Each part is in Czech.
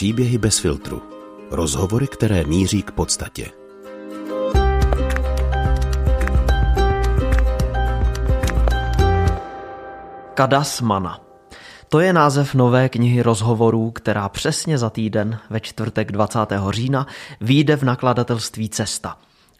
Příběhy bez filtru. Rozhovory, které míří k podstatě. Kadasmana. To je název nové knihy rozhovorů, která přesně za týden ve čtvrtek 20. října vyjde v nakladatelství Cesta.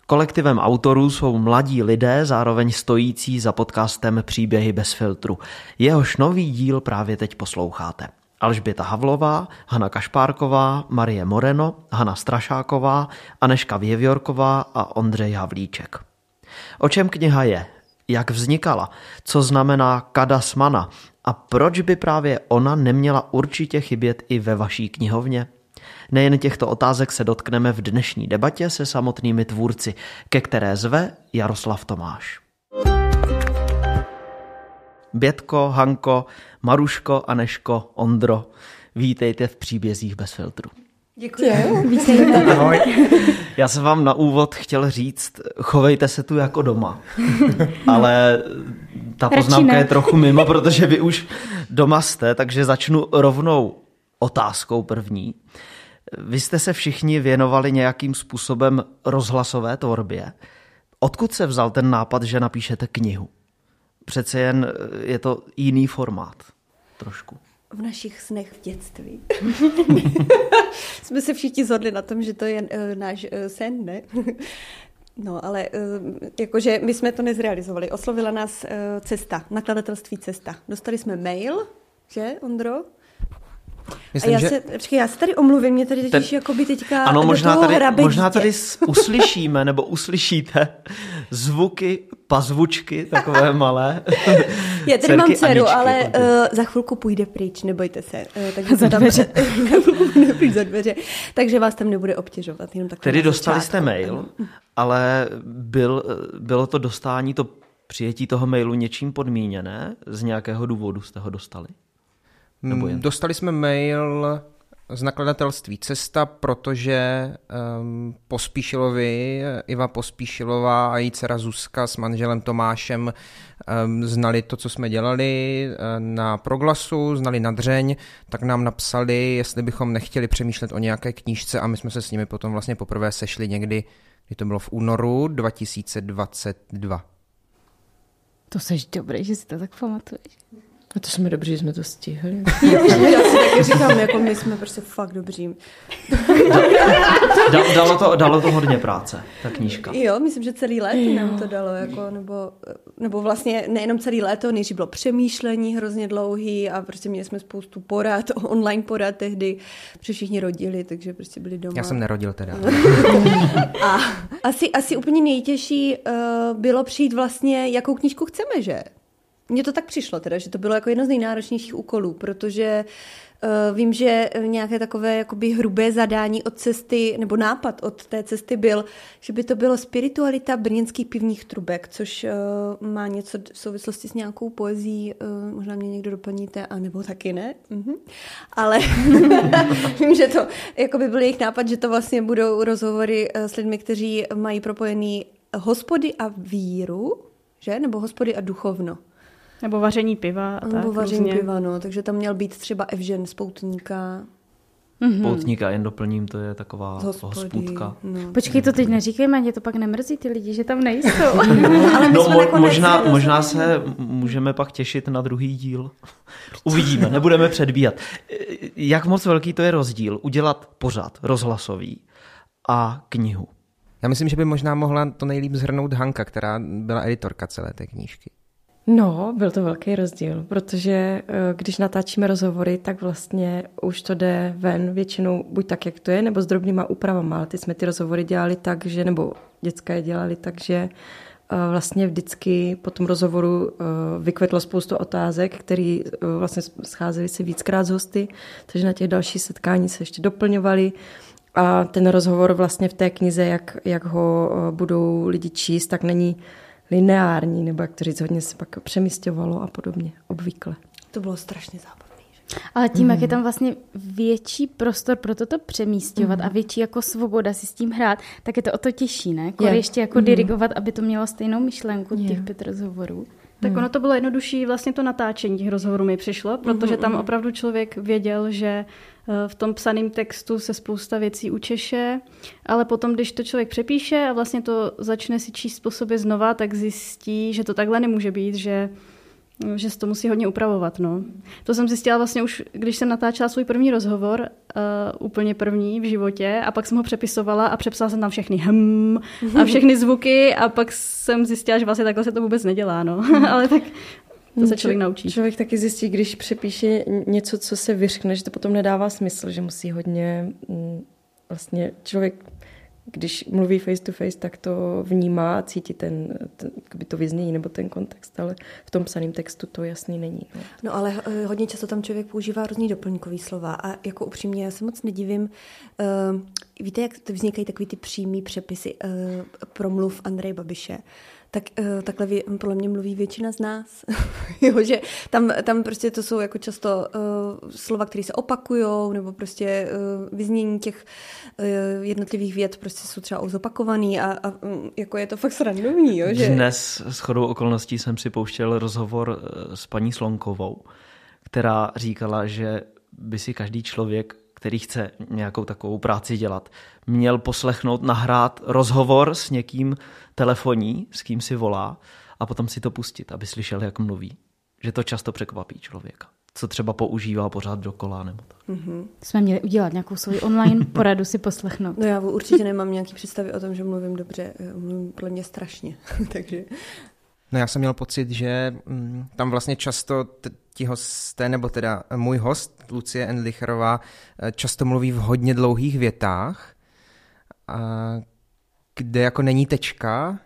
Kolektivem autorů jsou mladí lidé, zároveň stojící za podcastem Příběhy bez filtru. Jehož nový díl právě teď posloucháte. Alžběta Havlová, Hana Kašpárková, Marie Moreno, Hana Strašáková, Aneška Věvjorková a Ondřej Havlíček. O čem kniha je? Jak vznikala? Co znamená kadasmana? A proč by právě ona neměla určitě chybět i ve vaší knihovně? Nejen těchto otázek se dotkneme v dnešní debatě se samotnými tvůrci, ke které zve Jaroslav Tomáš. Bětko, Hanko, Maruško, Aneško, Ondro, vítejte v příbězích bez filtru. Děkuji. Vítejte. Ahoj. Já jsem vám na úvod chtěl říct, chovejte se tu jako doma. Ale ta poznámka je trochu mimo, protože vy už doma jste, takže začnu rovnou otázkou první. Vy jste se všichni věnovali nějakým způsobem rozhlasové tvorbě. Odkud se vzal ten nápad, že napíšete knihu? Přece jen je to jiný formát. Trošku. V našich snech v dětství. Jsme se všichni zhodli na tom, že to je uh, náš uh, sen, ne? No, ale jakože my jsme to nezrealizovali. Oslovila nás cesta, nakladatelství cesta. Dostali jsme mail, že, Ondro? Myslím, a já, že... se, počkej, já se tady omluvím, mě tady totiž Ten... jakoby teďka Ano, možná tady, možná tady uslyšíme, nebo uslyšíte zvuky, pazvučky, takové malé. Já tady mám dceru, ale uh, za chvilku půjde pryč, nebojte se. Uh, takže za dveře. Pryč za dveře. Takže vás tam nebude obtěžovat. Jenom Tedy dostali jste mail, ale byl, bylo to dostání, to přijetí toho mailu něčím podmíněné? Z nějakého důvodu jste ho dostali? Nebo jen? Dostali jsme mail z nakladatelství Cesta, protože um, Pospíšilovi, Iva Pospíšilová a její dcera Zuzka s manželem Tomášem um, znali to, co jsme dělali uh, na Proglasu, znali na Dřeň, tak nám napsali, jestli bychom nechtěli přemýšlet o nějaké knížce a my jsme se s nimi potom vlastně poprvé sešli někdy, kdy to bylo v únoru 2022. To seš dobrý, že si to tak pamatuješ. A to jsme dobří, že jsme to stihli. Já si taky říkám, jako my jsme prostě fakt dobří. dalo, to, dalo to hodně práce, ta knížka. Jo, myslím, že celý léto jo. nám to dalo, jako, nebo, nebo vlastně nejenom celý léto, než bylo přemýšlení hrozně dlouhý a prostě měli jsme spoustu porad, online porad tehdy, protože všichni rodili, takže prostě byli doma. Já jsem nerodil teda. a asi, asi úplně nejtěžší uh, bylo přijít vlastně, jakou knížku chceme, že? Mně to tak přišlo teda, že to bylo jako jedno z nejnáročnějších úkolů, protože uh, vím, že nějaké takové jakoby hrubé zadání od cesty, nebo nápad od té cesty byl, že by to bylo spiritualita brněnských pivních trubek, což uh, má něco v souvislosti s nějakou poezí, uh, možná mě někdo doplníte, a nebo taky ne. Uh-huh. Ale vím, že to jako by byl jejich nápad, že to vlastně budou rozhovory s lidmi, kteří mají propojený hospody a víru, že? Nebo hospody a duchovno. Nebo vaření piva a tak Nebo vaření různě. piva, no. Takže tam měl být třeba Evžen z Poutníka. Mm-hmm. Poutníka, jen doplním, to je taková Hospody, hospůdka. No. Počkej, to teď neříkejme, mě to pak nemrzí ty lidi, že tam nejsou. Ale my no, mo- možná, možná se můžeme pak těšit na druhý díl. Uvidíme, nebudeme předbíhat. Jak moc velký to je rozdíl udělat pořád rozhlasový a knihu? Já myslím, že by možná mohla to nejlíp zhrnout Hanka, která byla editorka celé té knížky. No, byl to velký rozdíl, protože eh, když natáčíme rozhovory, tak vlastně už to jde ven většinou buď tak, jak to je, nebo s drobnýma úpravama, ale ty jsme ty rozhovory dělali tak, že, nebo děcka je dělali tak, že eh, vlastně vždycky po tom rozhovoru eh, vykvetlo spoustu otázek, které vlastně scházely se víckrát z hosty, takže na těch dalších setkání se ještě doplňovali. A ten rozhovor vlastně v té knize, jak, jak ho budou lidi číst, tak není lineární, nebo jak to říct, hodně se pak přemysťovalo a podobně, obvykle. To bylo strašně zábavné. Ale tím, mm. jak je tam vlastně větší prostor pro toto přemístěvat mm. a větší jako svoboda si s tím hrát, tak je to o to těžší, ne? Kor ještě jako mm. dirigovat, aby to mělo stejnou myšlenku, je. těch pět rozhovorů. Tak ono to bylo jednodušší, vlastně to natáčení těch rozhovorů mi přišlo, protože tam mhm. opravdu člověk věděl, že v tom psaném textu se spousta věcí učeše, ale potom, když to člověk přepíše a vlastně to začne si číst po sobě znova, tak zjistí, že to takhle nemůže být, že že se to musí hodně upravovat. No. To jsem zjistila vlastně už, když jsem natáčela svůj první rozhovor, uh, úplně první v životě, a pak jsem ho přepisovala a přepsala jsem tam všechny hm a všechny zvuky a pak jsem zjistila, že vlastně takhle se to vůbec nedělá. No. Ale tak to se člověk naučí. Člověk taky zjistí, když přepíše něco, co se vyřkne, že to potom nedává smysl, že musí hodně mm, vlastně člověk když mluví face to face, tak to vnímá a cítí ten, ten to vyznění nebo ten kontext, ale v tom psaném textu to jasný není. No. no ale eh, hodně často tam člověk používá různý doplňkový slova a jako upřímně já se moc nedivím. Uh, víte, jak vznikají takový ty přímý přepisy uh, promluv Andreje Babiše? Tak uh, takhle vě, podle mě mluví většina z nás. jo, že tam, tam prostě to jsou jako často uh, slova, které se opakují, nebo prostě uh, vyznění těch uh, jednotlivých věd prostě jsou třeba zopakovaný a, a um, jako je to fakt srandovní. Jo, že... Dnes s chodou okolností jsem si pouštěl rozhovor s paní Slonkovou, která říkala, že by si každý člověk který chce nějakou takovou práci dělat, měl poslechnout, nahrát rozhovor s někým telefoní, s kým si volá a potom si to pustit, aby slyšel, jak mluví. Že to často překvapí člověka co třeba používá pořád dokola. Nebo tak. Mm-hmm. Jsme měli udělat nějakou svoji online poradu si poslechnout. No já určitě nemám nějaký představy o tom, že mluvím dobře. Mluvím podle mě strašně. Takže No já jsem měl pocit, že mm, tam vlastně často ti hosté, nebo teda můj host, Lucie Endlicherová, eh, často mluví v hodně dlouhých větách, kde jako není tečka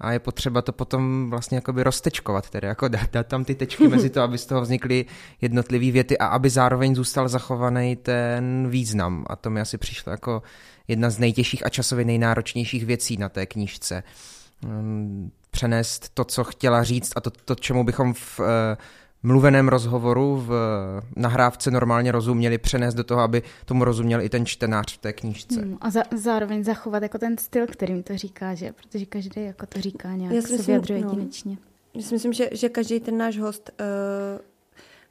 a je potřeba to potom vlastně jakoby roztečkovat, tedy jako dát, dát tam ty tečky mezi to, aby z toho vznikly jednotlivé věty a aby zároveň zůstal zachovaný ten význam. A to mi asi přišlo jako jedna z nejtěžších a časově nejnáročnějších věcí na té knížce. Mm, přenést to, co chtěla říct a to, to čemu bychom v uh, mluveném rozhovoru v nahrávce normálně rozuměli, přenést do toho, aby tomu rozuměl i ten čtenář v té knížce. Hmm, a za, zároveň zachovat jako ten styl, kterým to říká, že? Protože každý jako to říká nějak, Já se myslím, vyjadřuje no. jedinečně. Já si myslím, že, že každý ten náš host uh,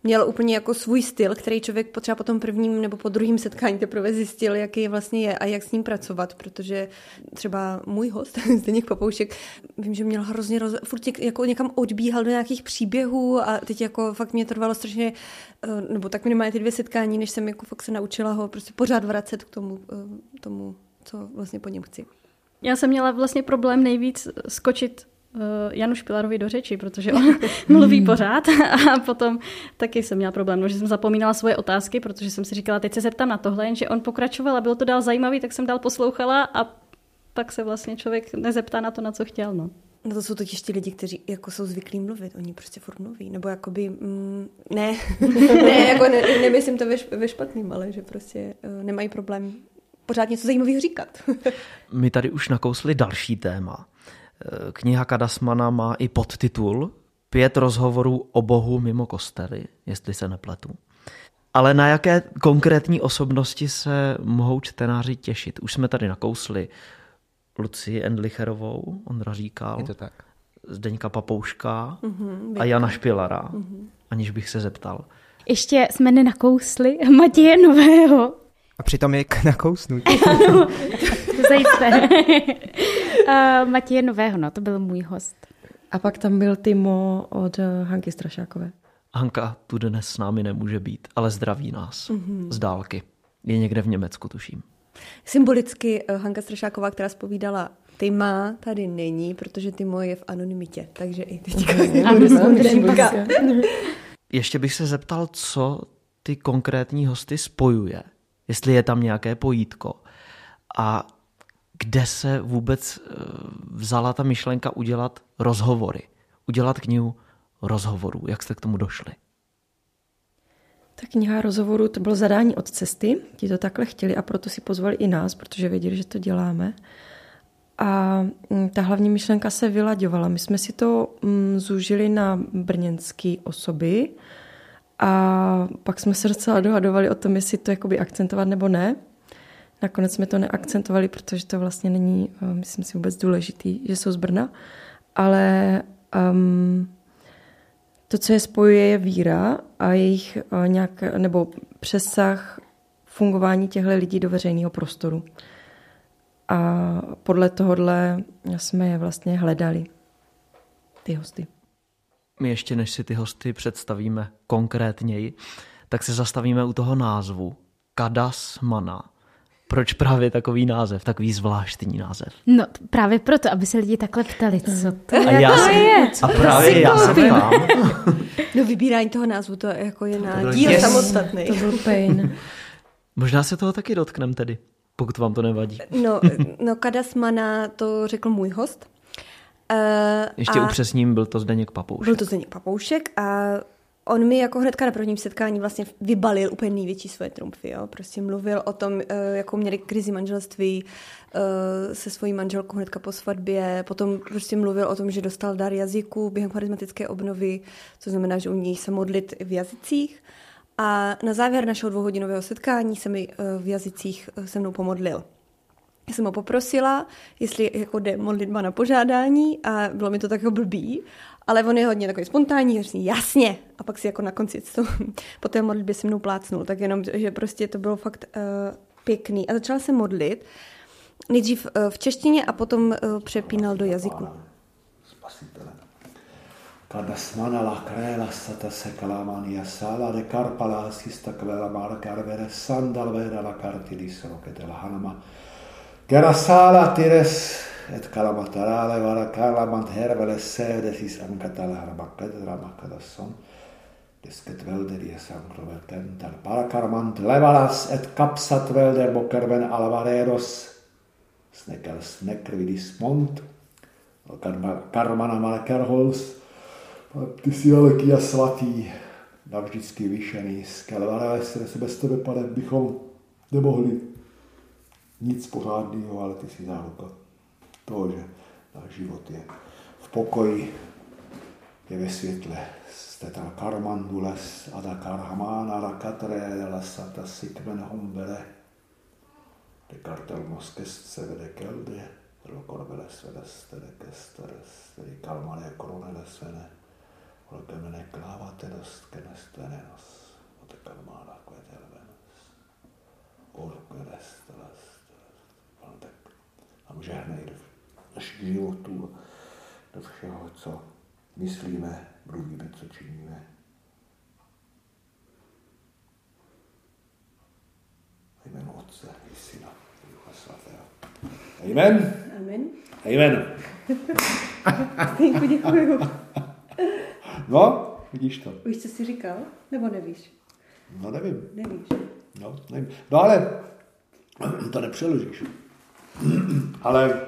měl úplně jako svůj styl, který člověk potřeba po tom prvním nebo po druhém setkání teprve zjistil, jaký vlastně je a jak s ním pracovat, protože třeba můj host, Zdeněk Papoušek, vím, že měl hrozně roz... furt jako někam odbíhal do nějakých příběhů a teď jako fakt mě trvalo strašně, eh, nebo tak minimálně ty dvě setkání, než jsem jako fakt se naučila ho prostě pořád vracet k tomu, eh, tomu co vlastně po něm chci. Já jsem měla vlastně problém nejvíc skočit Janu Špilarovi do řeči, protože on mluví hmm. pořád a potom taky jsem měla problém, no, že jsem zapomínala svoje otázky, protože jsem si říkala, teď se zeptám na tohle, jenže on pokračoval a bylo to dál zajímavý, tak jsem dál poslouchala a pak se vlastně člověk nezeptá na to, na co chtěl. No. No to jsou totiž ti lidi, kteří jako jsou zvyklí mluvit, oni prostě furt mluví, nebo jakoby, mm, ne, ne, jako ne, nemyslím to ve, ve špatným, ale že prostě uh, nemají problém pořád něco zajímavého říkat. My tady už nakousli další téma. Kniha Kadasmana má i podtitul Pět rozhovorů o Bohu mimo kostely, jestli se nepletu. Ale na jaké konkrétní osobnosti se mohou čtenáři těšit? Už jsme tady nakousli Lucii Endlicherovou, Ondra říkal. Je to tak. Zdeňka Papouška mm-hmm, a Jana Špilara, mm-hmm. aniž bych se zeptal. Ještě jsme nenakousli Matěje Nového. A přitom je k nakousnutí. Zajisté. uh, Matěje Nového, no, to byl můj host. A pak tam byl Timo od eh, Hanky Strašákové. Hanka tu dnes s námi nemůže být, ale zdraví nás mm-hmm. z dálky. Je někde v Německu, tuším. Symbolicky uh, Hanka Strašáková, která spovídala Tyma tady není, protože Tymo je v anonymitě, takže i teďka Ještě bych se zeptal, co ty konkrétní hosty spojuje. Jestli je tam nějaké pojítko. A kde se vůbec eh, vzala ta myšlenka udělat rozhovory, udělat knihu rozhovorů. Jak jste k tomu došli? Ta kniha rozhovorů, to bylo zadání od cesty, ti to takhle chtěli a proto si pozvali i nás, protože věděli, že to děláme. A mm, ta hlavní myšlenka se vylaďovala. My jsme si to mm, zúžili na brněnské osoby a pak jsme se docela dohadovali o tom, jestli to jakoby akcentovat nebo ne. Nakonec jsme to neakcentovali, protože to vlastně není, eh, myslím si, vůbec důležitý, že jsou z Brna. Ale um, to, co je spojuje, je víra a jejich uh, nějak, nebo přesah fungování těchto lidí do veřejného prostoru. A podle tohohle jsme je vlastně hledali, ty hosty. My ještě než si ty hosty představíme konkrétněji, tak se zastavíme u toho názvu. Kadas Mana. Proč právě takový název, takový zvláštní název? No právě proto, aby se lidi takhle ptali, co to a já to je. A právě já se ptám. No vybírání toho názvu, to jako je na díl yes. samostatný. To byl pain. Možná se toho taky dotknem tedy, pokud vám to nevadí. No, no Kadasmana to řekl můj host. Uh, Ještě a upřesním, byl to Zdeněk Papoušek. Byl to Zdeněk Papoušek a on mi jako hnedka na prvním setkání vlastně vybalil úplně největší svoje trumfy. Jo? Prostě mluvil o tom, eh, jakou měli krizi manželství eh, se svojí manželkou hnedka po svatbě. Potom prostě mluvil o tom, že dostal dar jazyku během charismatické obnovy, co znamená, že umí se modlit v jazycích. A na závěr našeho dvouhodinového setkání se mi v jazycích se mnou pomodlil. Já jsem ho poprosila, jestli jako jde modlitba na požádání a bylo mi to tak blbý, ale on je hodně takový spontánní, říká, jasně. A pak si jako na konci to, po té modlitbě se mnou plácnul, tak jenom, že prostě to bylo fakt uh, pěkný. A začala se modlit, nejdřív uh, v češtině a potom uh, přepínal do jazyku. Spasitele. Kerasala tires et kalamatalaale vara kalamant hervele säädesis on katalaara makkadra makkadasson. Desket velder ja sankrovel kental parakarmant levalas et kapsat velder bokerven alvareros. Snekel snekrividis mont. Karmana malkerhols. Ty jsi velký a svatý, navždycky vyšený z se bez tebe, pane, bychom nemohli nic pořádného, ale ty jsi záruka toho, že náš život je v pokoji, je ve světle. Stetra karmandules, ada karhamana rakatre, lasata sikmen hombele, de kartel moskes vede kelde, lokorbele svedes, tede kesteres, tedy kalmane koronele svene, olkemene klaavatedos, kenes tenenos, ote kalmana kvetelvenos, olkvedes, telas, a žehnej do našich životů, do všeho, co myslíme, mluvíme, co činíme. Jméno Otce i Syna i Ducha Svatého. Amen. Amen. Amen. Stejnku děkuju. No, vidíš to. Víš, co jsi říkal? Nebo nevíš? No nevím. Nevíš. No, nevím. No ale to nepřeložíš. ale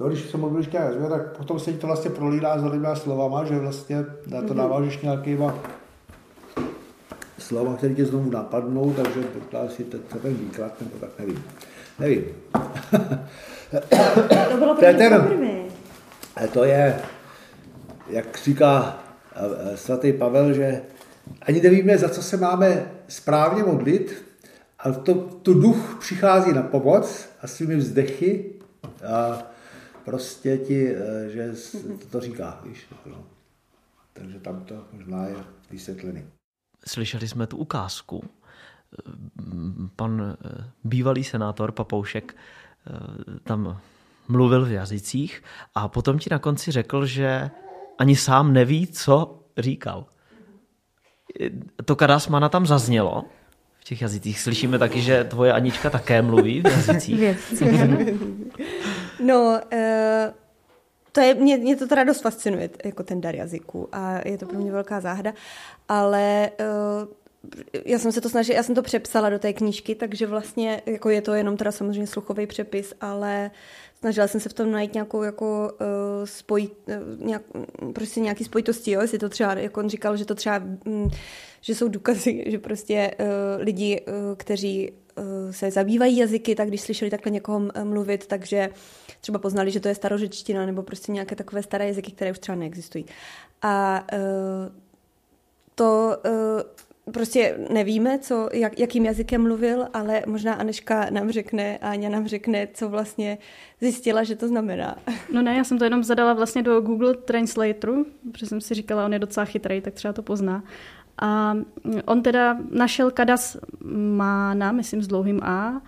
Jo, když se mluvíš nějak jazyka, tak potom se ti to vlastně prolídá s dalýma slovama, že vlastně na to mhm. dáváš nějakýma slova, které tě znovu napadnou, takže možná si ten ten výklad, nebo tak nevím. Nevím. To bylo to, je ten, to je, jak říká eh, svatý Pavel, že ani nevíme, za co se máme správně modlit, ale to, to duch přichází na pomoc a svými vzdechy a prostě ti, eh, že to říká, víš. No. Takže tam to možná je vysvětlený. Slyšeli jsme tu ukázku. Pan eh, bývalý senátor Papoušek eh, tam mluvil v jazycích a potom ti na konci řekl, že ani sám neví, co říkal. To Kadasmana tam zaznělo těch jazycích. Slyšíme taky, že tvoje Anička také mluví v jazycích. No, uh, to je, mě, mě to teda dost fascinuje, jako ten dar jazyku a je to pro mě velká záhada, ale uh, já jsem se to snažila, já jsem to přepsala do té knížky, takže vlastně jako je to jenom teda samozřejmě sluchový přepis, ale snažila jsem se v tom najít nějakou jako uh, spoj, uh, nějak, prostě nějaký spojitosti, jo, jestli to třeba, jako on říkal, že to třeba, um, že jsou důkazy, že prostě uh, lidi, uh, kteří uh, se zabývají jazyky, tak když slyšeli takhle někoho mluvit, takže třeba poznali, že to je starořečtina nebo prostě nějaké takové staré jazyky, které už třeba neexistují. A uh, to uh, prostě nevíme, co, jak, jakým jazykem mluvil, ale možná Aneška nám řekne, Áňa nám řekne, co vlastně zjistila, že to znamená. No ne, já jsem to jenom zadala vlastně do Google Translatoru, protože jsem si říkala, on je docela chytrý, tak třeba to pozná. A on teda našel Kadas Mána, myslím s dlouhým A,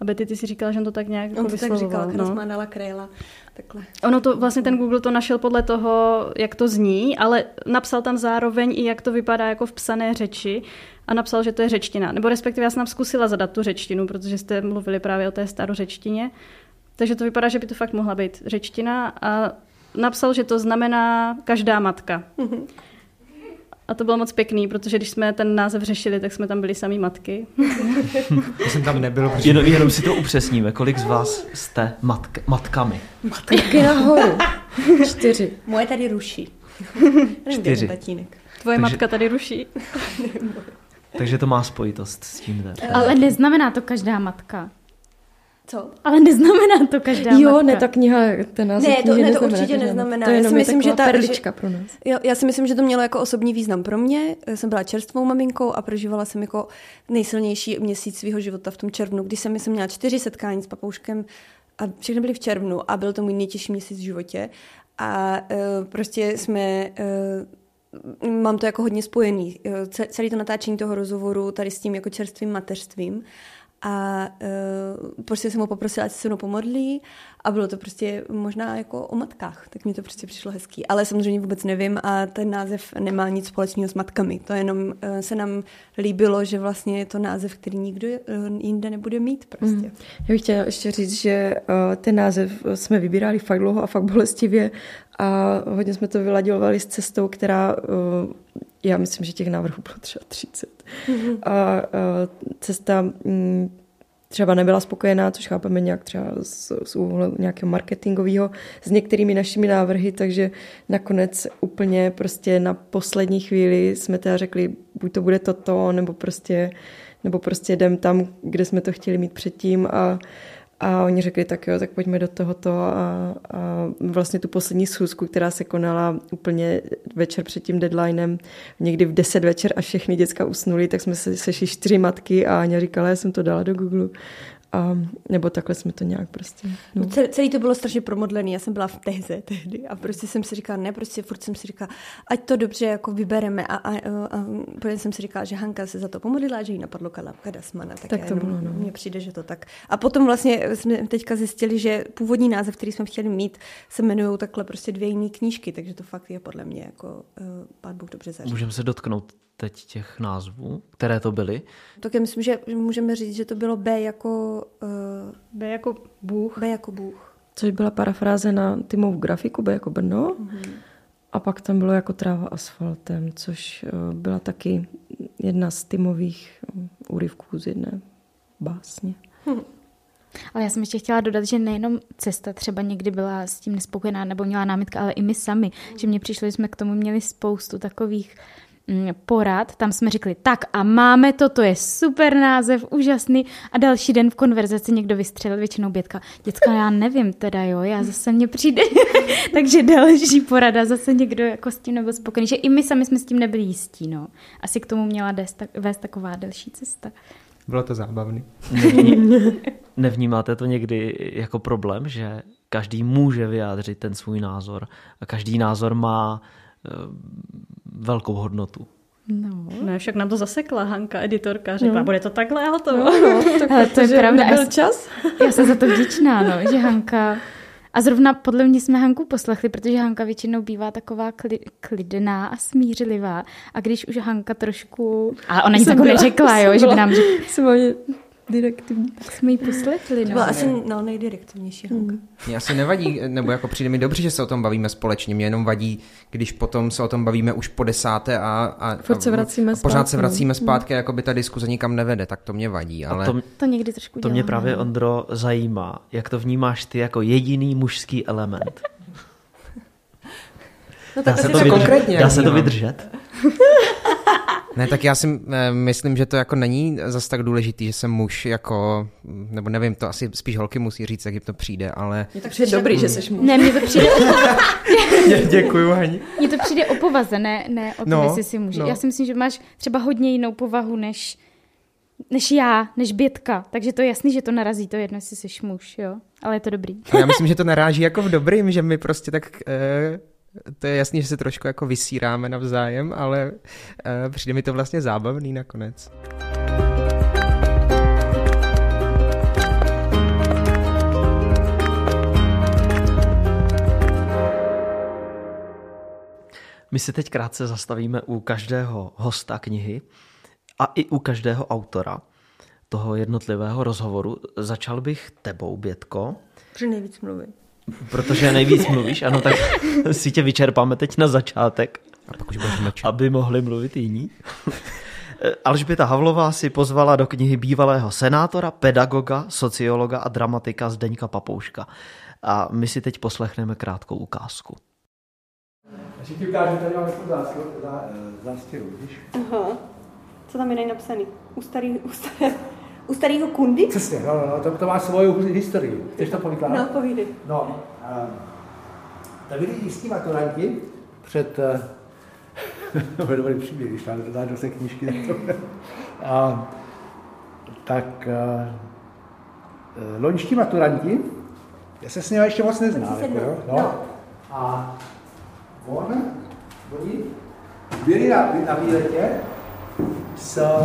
a Betty, ty si říkala, že on to tak nějak on jako to tak říkal, no. Krasmánala Krejla. Takhle. Ono to, vlastně ten Google to našel podle toho, jak to zní, ale napsal tam zároveň i jak to vypadá jako v psané řeči a napsal, že to je řečtina. Nebo respektive já jsem zkusila zadat tu řečtinu, protože jste mluvili právě o té starořečtině. Takže to vypadá, že by to fakt mohla být řečtina a napsal, že to znamená každá matka. Mm-hmm. A to bylo moc pěkný, protože když jsme ten název řešili, tak jsme tam byli sami matky. Já jsem tam nebyl. Protože... Jenom, jenom si to upřesníme. Kolik z vás jste matk, matkami? Matky nahoru. Čtyři. Moje tady ruší. Čtyři. Tvoje Takže... matka tady ruší. Takže to má spojitost s tím. Ale neznamená to každá matka. Co? Ale neznamená to každá Jo, matka. ne, ta kniha, ten název ne, to, knihy ne, to neznamená, určitě neznamená. To je já jenom si myslím, že ta perlička pro nás. Jo, já si myslím, že to mělo jako osobní význam pro mě. Já jsem byla čerstvou maminkou a prožívala jsem jako nejsilnější měsíc svého života v tom červnu, kdy jsem, jsem měla čtyři setkání s papouškem a všechny byly v červnu a byl to můj nejtěžší měsíc v životě. A uh, prostě jsme uh, mám to jako hodně spojený. Celý to natáčení toho rozhovoru tady s tím jako čerstvým mateřstvím a uh, prostě jsem ho poprosila, ať se mnou pomodlí a bylo to prostě možná jako o matkách, tak mi to prostě přišlo hezký. Ale samozřejmě vůbec nevím a ten název nemá nic společného s matkami. To jenom uh, se nám líbilo, že vlastně je to název, který nikdo uh, jinde nebude mít prostě. Mm. Já bych chtěla ještě říct, že uh, ten název jsme vybírali fakt dlouho a fakt bolestivě a hodně jsme to vyladili s cestou, která uh, já myslím, že těch návrhů bylo třeba 30. Mm-hmm. A, a cesta mm, třeba nebyla spokojená, což chápeme nějak třeba z, z úhlu nějakého marketingového s některými našimi návrhy, takže nakonec úplně prostě na poslední chvíli jsme teda řekli, buď to bude toto, nebo prostě, nebo prostě jdem tam, kde jsme to chtěli mít předtím a a oni řekli, tak jo, tak pojďme do tohoto a, a vlastně tu poslední schůzku, která se konala úplně večer před tím deadlinem, někdy v 10 večer a všechny děcka usnuli, tak jsme se sešli čtyři matky a Aňa říkala, já jsem to dala do Google a, nebo takhle jsme to nějak prostě. No. Celý, celý to bylo strašně promodlený, já jsem byla v tehze tehdy a prostě jsem si říkala, ne, prostě furt jsem si říkala, ať to dobře jako vybereme a, a, a, a protože jsem si říkala, že Hanka se za to pomodlila, že jí napadlo Kalapka Dasmana, tak, tak to jenom, bylo, no. mně přijde, že to tak. A potom vlastně jsme teďka zjistili, že původní název, který jsme chtěli mít, se jmenují takhle prostě dvě jiné knížky, takže to fakt je podle mě jako uh, pán Bůh dobře zařídil. Můžeme se dotknout teď těch názvů, které to byly? Tak já myslím, že můžeme říct, že to bylo B jako... Uh, B jako Bůh. B jako Bůh. Což byla parafráze na Timov grafiku B jako Brno. Mm-hmm. A pak tam bylo jako tráva asfaltem, což uh, byla taky jedna z Timových úryvků z jedné básně. Hm. Ale já jsem ještě chtěla dodat, že nejenom cesta třeba někdy byla s tím nespokojená nebo měla námitka, ale i my sami. Že mně přišlo, že jsme k tomu měli spoustu takových porad, tam jsme řekli, tak a máme to, to je super název, úžasný a další den v konverzaci někdo vystřelil, většinou Bětka, děcka, já nevím teda, jo, já zase mě přijde, takže další porada, zase někdo jako s tím nebyl spokojený, že i my sami jsme s tím nebyli jistí, no. Asi k tomu měla vést taková delší cesta. Bylo to zábavný. Nevnímáte to někdy jako problém, že každý může vyjádřit ten svůj názor a každý názor má velkou hodnotu. No. Ne, však nám to zasekla Hanka, editorka, řekla, no. bude to takhle a hotovo. No, no, tak Ale to je pravda. Byl čas. Já jsem za to vděčná, no, že Hanka... A zrovna podle mě jsme Hanku poslechli, protože Hanka většinou bývá taková kli, klidná a smířlivá. A když už Hanka trošku... A ona nic jako neřekla, jo, že by nám řekla direktivní. Tak jsme ji poslechli. No. To byla asi no, nejdirektivnější Hmm. Mně asi nevadí, nebo jako přijde mi dobře, že se o tom bavíme společně. Mě jenom vadí, když potom se o tom bavíme už po desáté a, a, Furt se vracíme a pořád se vracíme zpátky, jako by ta diskuze nikam nevede, tak to mě vadí. Ale... to, to někdy trošku To mě právě, no. Ondro, zajímá, jak to vnímáš ty jako jediný mužský element. No tak dá se to, vydržet, dá se to vydržet? Ne, tak já si eh, myslím, že to jako není zas tak důležitý, že jsem muž jako, nebo nevím, to asi spíš holky musí říct, jak jim to přijde, ale... Je tak přijde dobrý, že jsi muž. Ne, mně to přijde Děkuju, Hani. Mně to přijde o povaze, ne, ne o tom, No, jestli si muž. no. Já si myslím, že máš třeba hodně jinou povahu než, než já, než Bětka. Takže to je jasný, že to narazí to jedno, jestli jsi muž, jo. Ale je to dobrý. Já myslím, že to naráží jako v dobrým, že my prostě tak... Eh, to je jasný, že se trošku jako vysíráme navzájem, ale eh, přijde mi to vlastně zábavný nakonec. My se teď krátce zastavíme u každého hosta knihy a i u každého autora toho jednotlivého rozhovoru. Začal bych tebou, Bětko, Protože nejvíc mluvím. Protože nejvíc mluvíš, ano, tak si tě vyčerpáme teď na začátek, A pak už budeš mlčet. aby mohli mluvit jiní. Alžběta Havlová si pozvala do knihy bývalého senátora, pedagoga, sociologa a dramatika Zdeňka Papouška. A my si teď poslechneme krátkou ukázku. Ještě ti ukážu, tady mám jako zástěru, zá, zástěru, vidíš? Aha. Co tam je napsaný? U, starý, u, staré, u starého kundy? Přesně, no, no, no, to, to má svou historii. Chceš to povídat? No, povídej. No, um, tady byli jistí maturanti před, uh, to dobrý příběh, když tam dáš do té knížky, to a, tak uh, loňští maturanti, já se s nimi ještě moc neznám, jako, jo? No. A on, oni byli na, na výletě s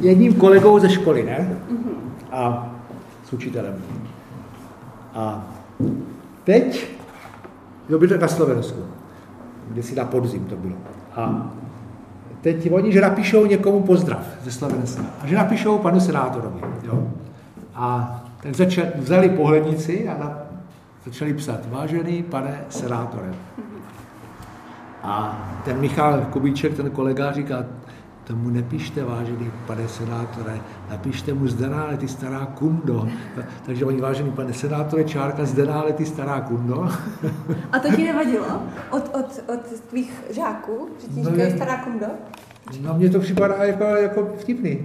jedním kolegou ze školy, ne? A s učitelem. A teď, jo, bylo to na Slovensku, kde si na podzim to bylo. A teď oni, že napíšou někomu pozdrav ze Slovenska. A že napíšou panu senátorovi. Jo? A tak začal, vzali pohlednici a na, začali psat, vážený pane senátore. A ten Michal Kubíček, ten kolega, říká, tomu nepište, vážený pane senátore, napište mu zdenále ty stará kundo. Takže oni, vážený pane senátore, čárka zdenále ty stará kundo. A to ti nevadilo? Od, od, od tvých žáků? Že ti No říkají je- stará kundo? No mně to připadá jako, jako vtipný.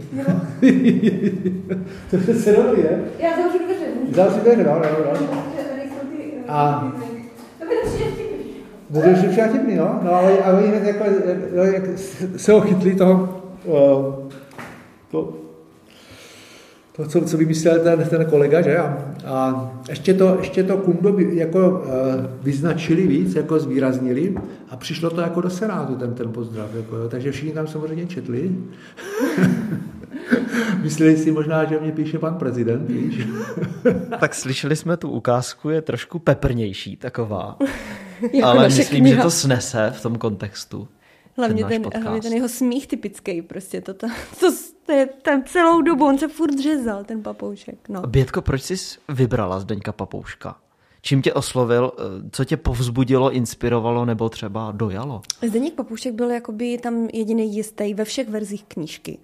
to je se dobrý, je? Já zavřu dveře. Zavři dveře, no, no, no. A Je všechno vtipný, no. No ale a oni hned jako, no, jak se ho chytli toho, uh, to, to, co, co vymyslel ten, ten kolega, že? A, a ještě, to, ještě to kundo jako uh, vyznačili víc, jako zvýraznili a přišlo to jako do Senátu, ten, ten pozdrav. Jako, jo. Takže všichni tam samozřejmě četli. Mysleli si možná, že mě píše pan prezident, víš? Tak slyšeli jsme tu ukázku, je trošku peprnější taková, Jako ale myslím, že kniha. to snese v tom kontextu. Hlavně ten, podcast. hlavně ten jeho smích typický, prostě to, to, to, to je tam celou dobu, on se furt řezal, ten papoušek, no. Bětko, proč jsi vybrala Zdeňka Papouška? Čím tě oslovil, eh, co tě povzbudilo, inspirovalo nebo třeba dojalo? Zdeněk Papoušek byl jakoby tam jediný jistý ve všech verzích knížky.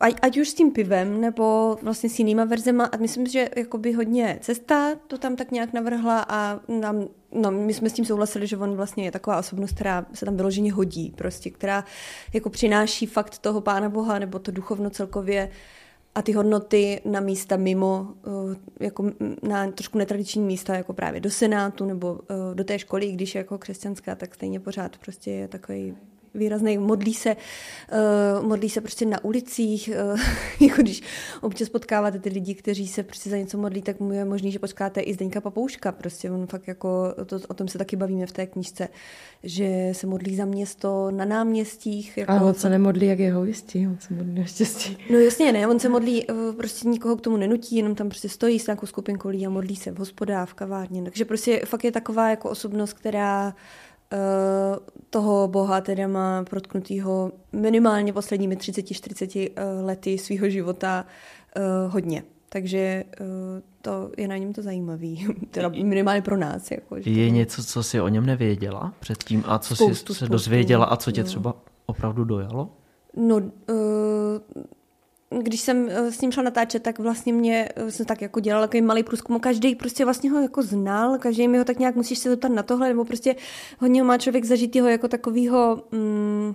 Ať, ať už s tím pivem, nebo vlastně s jinýma verzema. A myslím, že jakoby hodně cesta to tam tak nějak navrhla a nám, no, my jsme s tím souhlasili, že on vlastně je taková osobnost, která se tam vyloženě hodí, prostě, která jako přináší fakt toho Pána Boha nebo to duchovno celkově a ty hodnoty na místa mimo, eh, jako na trošku netradiční místa, jako právě do Senátu nebo eh, do té školy, i když je jako křesťanská, tak stejně pořád prostě je takový výrazný, modlí se, uh, modlí se prostě na ulicích, uh, jako když občas potkáváte ty lidi, kteří se prostě za něco modlí, tak mu je možný, že potkáte i Zdeňka Papouška, prostě on fakt jako, to, o tom se taky bavíme v té knížce, že se modlí za město na náměstích. Jako Ale on se nemodlí, jak jeho jistí, on se modlí na štěstí. No jasně, ne, on se modlí, eh, prostě nikoho k tomu nenutí, jenom tam prostě stojí s nějakou skupinkou lidí a modlí se v hospodách, v kavárně. Takže prostě fakt je taková jako osobnost, která toho boha teda má protknutýho minimálně posledními 30-40 eh, lety svého života eh, hodně. Takže eh, to je na něm to zajímavý, teda minimálně pro nás. Jako, že Je to- něco, co jsi o něm nevěděla předtím a co Spoustu, jsi se spoustu, dozvěděla a co tě jo. třeba opravdu dojalo? No, uh, když jsem eh, s ním šla natáčet, tak vlastně mě eh, jsem tak jako dělala takový malý průzkum. Každý prostě vlastně ho jako znal, každý mi ho tak nějak musíš se zeptat na tohle, nebo prostě hodně ho má člověk zažitýho jako takovýho, mm,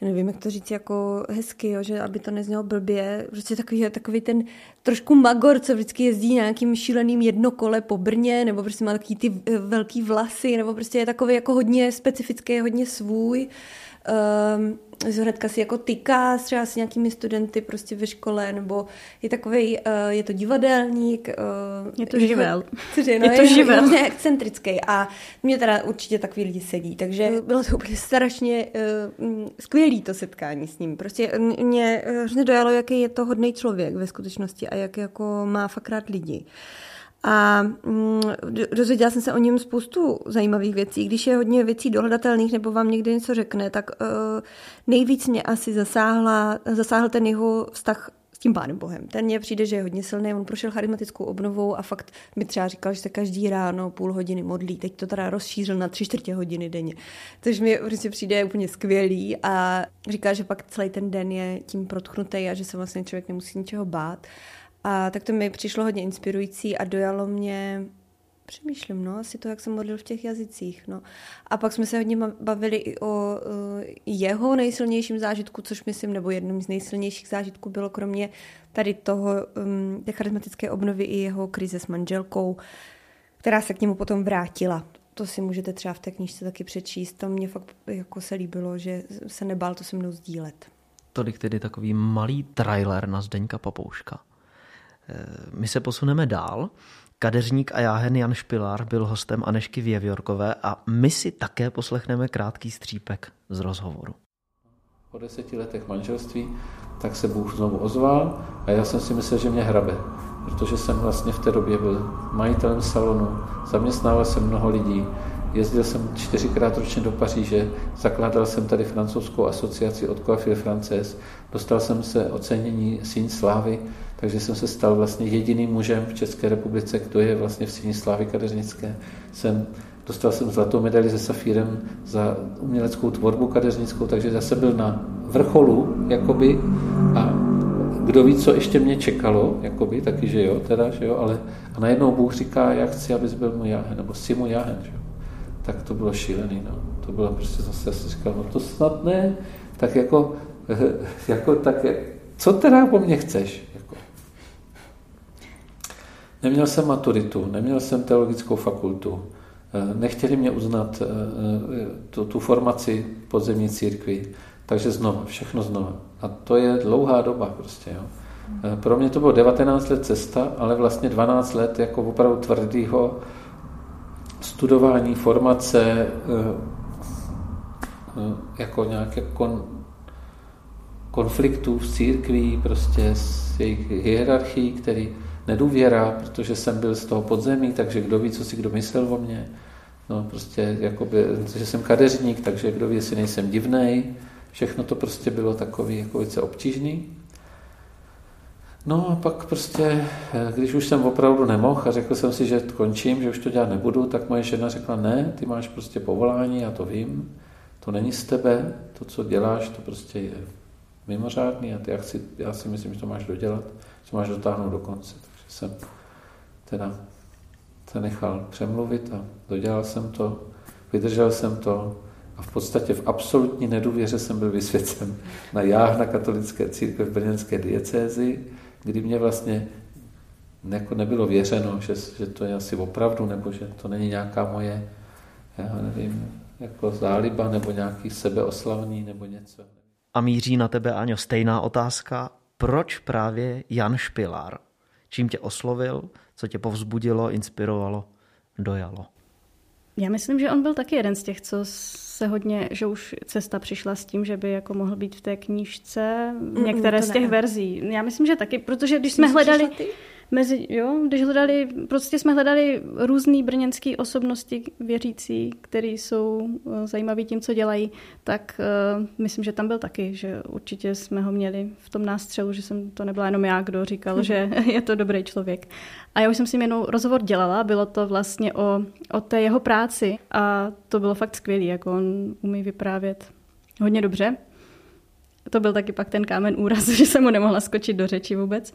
nevím, jak to říct jako hezky, jo, že aby to neznělo blbě, prostě takový, takový ten trošku magor, co vždycky jezdí nějakým šíleným jednokole po Brně, nebo prostě má takový ty velký vlasy, nebo prostě je takový jako hodně specifický, hodně svůj. Um, hnedka si jako tyká třeba s nějakými studenty prostě ve škole, nebo je takový, uh, je to divadelník. Uh, je to živel. Cože, no, je to je živel. Je excentrický a mě teda určitě takový lidi sedí, takže bylo to úplně strašně uh, skvělý to setkání s ním. Prostě mě hrozně dojalo, jaký je to hodný člověk ve skutečnosti a jak jako má fakt rád lidi. Uh, a mm, dozvěděla jsem se o něm spoustu zajímavých věcí. Když je hodně věcí dohledatelných nebo vám někdy něco řekne, tak uh, nejvíc mě asi zasáhla, zasáhl ten jeho vztah s tím pánem Bohem. Ten mně přijde, že je hodně silný, on prošel charismatickou obnovou a fakt mi třeba říkal, že se každý ráno půl hodiny modlí. Teď to teda rozšířil na tři čtvrtě hodiny denně. Což mi prostě přijde úplně skvělý a říká, že pak celý ten den je tím protchnutý a že se vlastně člověk nemusí ničeho bát. A tak to mi přišlo hodně inspirující a dojalo mě, přemýšlím, no, asi to, jak jsem modlil v těch jazycích, no. A pak jsme se hodně bavili i o uh, jeho nejsilnějším zážitku, což myslím, nebo jedním z nejsilnějších zážitků bylo kromě tady toho, um, té charismatické obnovy i jeho krize s manželkou, která se k němu potom vrátila. To si můžete třeba v té knižce taky přečíst. To mě fakt jako se líbilo, že se nebál to se mnou sdílet. Tolik tedy takový malý trailer na Zdeňka Papouška. My se posuneme dál. Kadeřník a jáhen Jan Špilár byl hostem Anešky Věvjorkové a my si také poslechneme krátký střípek z rozhovoru. Po deseti letech manželství tak se Bůh znovu ozval a já jsem si myslel, že mě hrabe, protože jsem vlastně v té době byl majitelem salonu, zaměstnával jsem mnoho lidí, jezdil jsem čtyřikrát ročně do Paříže, zakládal jsem tady francouzskou asociaci od Coiffure Frances, dostal jsem se ocenění Síň slávy, takže jsem se stal vlastně jediným mužem v České republice, kdo je vlastně v síni slávy kadeřnické. Jsem, dostal jsem zlatou medaili se safírem za uměleckou tvorbu kadeřnickou, takže jsem byl na vrcholu, jakoby, a kdo ví, co ještě mě čekalo, jakoby, taky, že jo, teda, že jo, ale a najednou Bůh říká, já chci, abys byl můj jáhen, nebo jsi můj jáhen, že jo. Tak to bylo šílený, no. To bylo prostě zase, já říkal, no to snad ne, tak jako, jako tak, co teda po mně chceš? Neměl jsem maturitu, neměl jsem teologickou fakultu, eh, nechtěli mě uznat eh, eh, tu, tu formaci podzemní církvi, takže znova, všechno znova. A to je dlouhá doba prostě. Jo. Pro mě to bylo 19 let cesta, ale vlastně 12 let jako opravdu tvrdého studování, formace, jako nějaké kon, konfliktů v církví, prostě s jejich hierarchií, který nedůvěra, protože jsem byl z toho podzemí, takže kdo ví, co si kdo myslel o mně. No prostě, jakoby, že jsem kadeřník, takže kdo ví, jestli nejsem divnej. Všechno to prostě bylo takový jako velice obtížný. No a pak prostě, když už jsem opravdu nemohl a řekl jsem si, že končím, že už to dělat nebudu, tak moje žena řekla, ne, ty máš prostě povolání, já to vím, to není z tebe, to, co děláš, to prostě je mimořádný a ty, já, chci, já si myslím, že to máš dodělat, že máš dotáhnout do konce jsem teda se nechal přemluvit a dodělal jsem to, vydržel jsem to a v podstatě v absolutní nedůvěře jsem byl vysvěcen na jáhna katolické církve v brněnské diecézi, kdy mě vlastně jako nebylo věřeno, že, že to je asi opravdu, nebo že to není nějaká moje, já nevím, jako záliba, nebo nějaký sebeoslavný, nebo něco. A míří na tebe, Aňo, stejná otázka. Proč právě Jan Špilár? Čím tě oslovil, co tě povzbudilo, inspirovalo, dojalo? Já myslím, že on byl taky jeden z těch, co se hodně, že už cesta přišla s tím, že by jako mohl být v té knížce některé mm, z těch ne. verzí. Já myslím, že taky, protože když jsme hledali... Ty? Mezi, jo, když hledali, prostě jsme hledali různé brněnské osobnosti věřící, které jsou eh, zajímaví tím, co dělají, tak uh, myslím, že tam byl taky, že určitě jsme ho měli v tom nástřelu, že jsem to nebyla jenom já, kdo říkal, že je to dobrý člověk. A já už jsem si jenom rozhovor dělala, bylo to vlastně o, o té jeho práci a to bylo fakt skvělé, jako on umí vyprávět hodně dobře. To byl taky pak ten kámen úraz, že jsem mu nemohla skočit do řeči vůbec.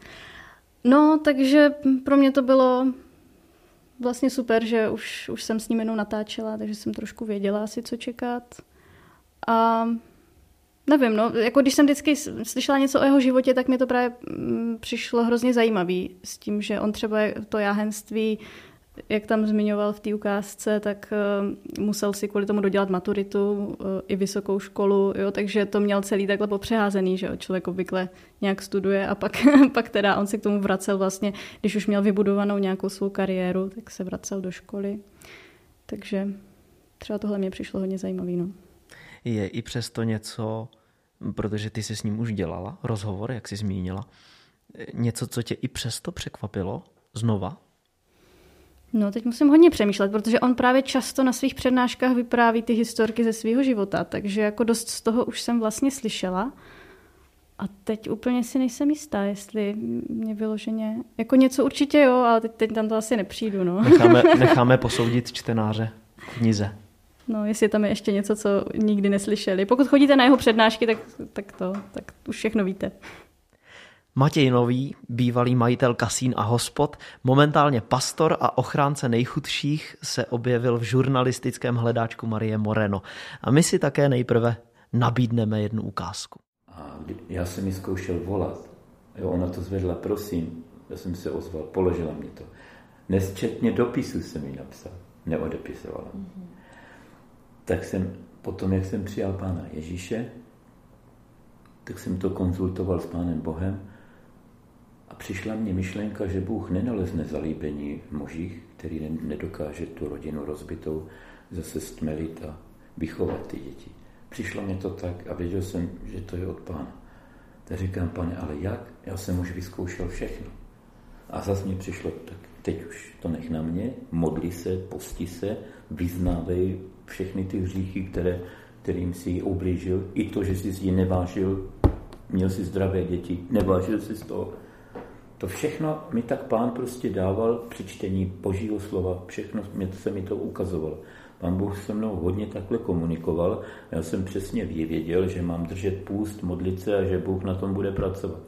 No, takže pro mě to bylo vlastně super, že už, už jsem s ním jenom natáčela, takže jsem trošku věděla asi, co čekat. A Nevím, no, jako když jsem vždycky slyšela něco o jeho životě, tak mi to právě mm, přišlo hrozně zajímavý s tím, že on třeba to jáhenství, jak tam zmiňoval v té ukázce, tak uh, musel si kvůli tomu dodělat maturitu uh, i vysokou školu, jo, takže to měl celý takhle popřeházený, že jo, člověk obvykle nějak studuje a pak, pak teda on se k tomu vracel vlastně, když už měl vybudovanou nějakou svou kariéru, tak se vracel do školy. Takže třeba tohle mě přišlo hodně zajímavý, no je i přesto něco, protože ty jsi s ním už dělala rozhovor, jak jsi zmínila, něco, co tě i přesto překvapilo znova? No, teď musím hodně přemýšlet, protože on právě často na svých přednáškách vypráví ty historky ze svého života, takže jako dost z toho už jsem vlastně slyšela. A teď úplně si nejsem jistá, jestli mě vyloženě... Jako něco určitě jo, ale teď, teď tam to asi nepřijdu, no. Necháme, necháme posoudit čtenáře v knize. No, jestli tam je ještě něco, co nikdy neslyšeli. Pokud chodíte na jeho přednášky, tak, tak to, tak už všechno víte. Matěj Nový, bývalý majitel kasín a hospod, momentálně pastor a ochránce nejchudších, se objevil v žurnalistickém hledáčku Marie Moreno. A my si také nejprve nabídneme jednu ukázku. A já jsem mi zkoušel volat. Jo, ona to zvedla, prosím. Já jsem se ozval, položila mi to. Nesčetně dopisu jsem mi napsal. Neodepisovala. Mm-hmm tak jsem potom, jak jsem přijal Pána Ježíše, tak jsem to konzultoval s Pánem Bohem přišla mně myšlenka, že Bůh nenalezne zalíbení v mužích, který nedokáže tu rodinu rozbitou zase stmelit a vychovat ty děti. Přišlo mě to tak a věděl jsem, že to je od Pána. Tak říkám, pane, ale jak? Já jsem už vyzkoušel všechno. A zase mi přišlo, tak teď už to nech na mě, modli se, posti se, vyznávej všechny ty hříchy, které, kterým si ublížil, i to, že jsi ji nevážil, měl si zdravé děti, nevážil si z toho. To všechno mi tak pán prostě dával při čtení božího slova, všechno mě, se mi to ukazovalo. Pán Bůh se mnou hodně takhle komunikoval. Já jsem přesně věděl, že mám držet půst, modlit se a že Bůh na tom bude pracovat.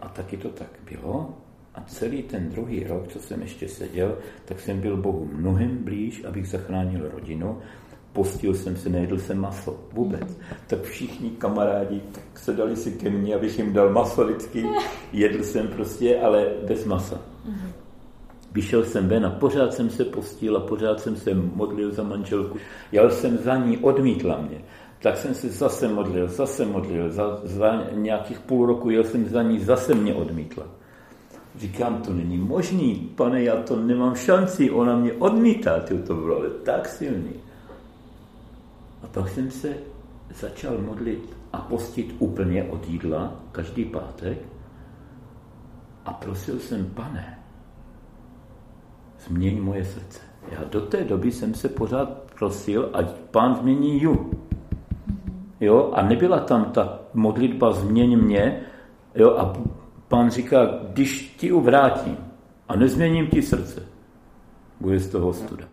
A taky to tak bylo. A celý ten druhý rok, co jsem ještě seděl, tak jsem byl Bohu mnohem blíž, abych zachránil rodinu. Postil jsem se, nejedl jsem maso vůbec. Tak všichni kamarádi tak se dali si ke mně, abych jim dal maso vždycky. Jedl jsem prostě, ale bez masa. Vyšel jsem ven a pořád jsem se postil a pořád jsem se modlil za manželku. Jel jsem za ní, odmítla mě. Tak jsem se zase modlil, zase modlil. Za, za nějakých půl roku jel jsem za ní, zase mě odmítla. Říkám, to není možný, pane, já to nemám šanci, ona mě odmítá, ty to bylo ale tak silný. A pak jsem se začal modlit a postit úplně od jídla každý pátek a prosil jsem, pane, změň moje srdce. Já do té doby jsem se pořád prosil, ať pán změní ju. Jo, a nebyla tam ta modlitba změň mě, jo, a Pán říká, když ti uvrátím a nezměním ti srdce, bude z toho studa.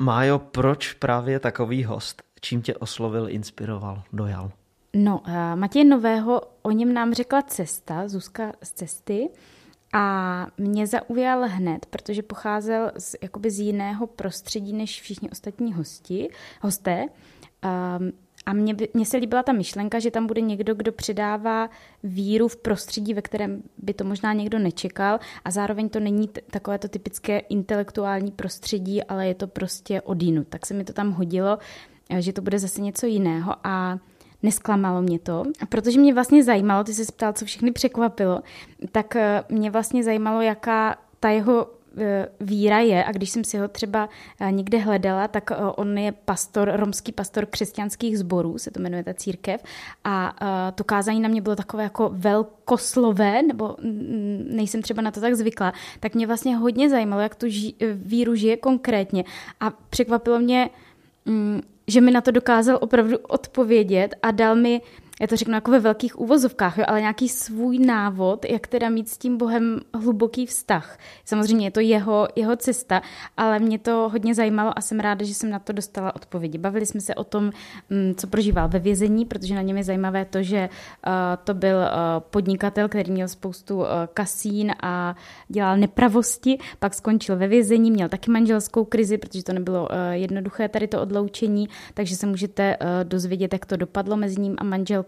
Májo, proč právě takový host? Čím tě oslovil, inspiroval, dojal? No, eh, Matěj Nového, o něm nám řekla cesta, Zuzka z cesty, a mě zaujal hned, protože pocházel z, jakoby z jiného prostředí než všichni ostatní hosti, hosté. Um, a mně, mně se líbila ta myšlenka, že tam bude někdo, kdo předává víru v prostředí, ve kterém by to možná někdo nečekal a zároveň to není t- takové to typické intelektuální prostředí, ale je to prostě odinu. Tak se mi to tam hodilo, eh, že to bude zase něco jiného a nesklamalo mě to, protože mě vlastně zajímalo, ty se ptal, co všechny překvapilo, tak eh, mě vlastně zajímalo, jaká ta jeho E, víra je, a když jsem si ho třeba někde hledala, tak on je pastor, romský pastor křesťanských sborů, se to jmenuje ta církev, a to kázání na mě bylo takové jako velkoslové, nebo nejsem třeba na to tak zvykla, tak mě vlastně hodně zajímalo, jak tu ži- víru žije konkrétně. A překvapilo mě, mm, že mi na to dokázal opravdu odpovědět a dal mi já to řeknu jako ve velkých uvozovkách, jo, ale nějaký svůj návod, jak teda mít s tím Bohem hluboký vztah. Samozřejmě je to jeho, jeho cesta, ale mě to hodně zajímalo a jsem ráda, že jsem na to dostala odpovědi. Bavili jsme se o tom, mm, co prožíval ve vězení, protože na něm je zajímavé to, že uh, to byl uh, podnikatel, který měl spoustu uh, kasín a dělal nepravosti, pak skončil ve vězení, měl taky manželskou krizi, protože to nebylo jednoduché tady to odloučení, takže se můžete dozvědět, jak to dopadlo mezi ním a manželkou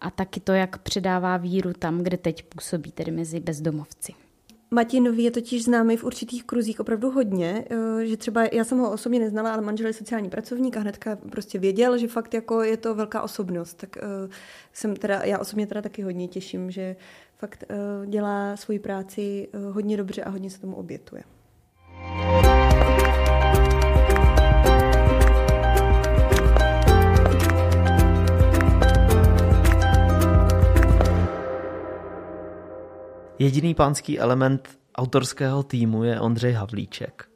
a taky to, jak předává víru tam, kde teď působí, tedy mezi bezdomovci. Matěj je totiž známý v určitých kruzích opravdu hodně, eh, že třeba já jsem ho osobně neznala, ale manžel je sociální pracovník a hnedka prostě věděl, že fakt jako je to velká osobnost. Tak uh, jsem teda, já osobně teda taky hodně těším, že fakt uh, dělá svoji práci hodně dobře a hodně se tomu obětuje. Jediný pánský element autorského týmu je Ondřej Havlíček.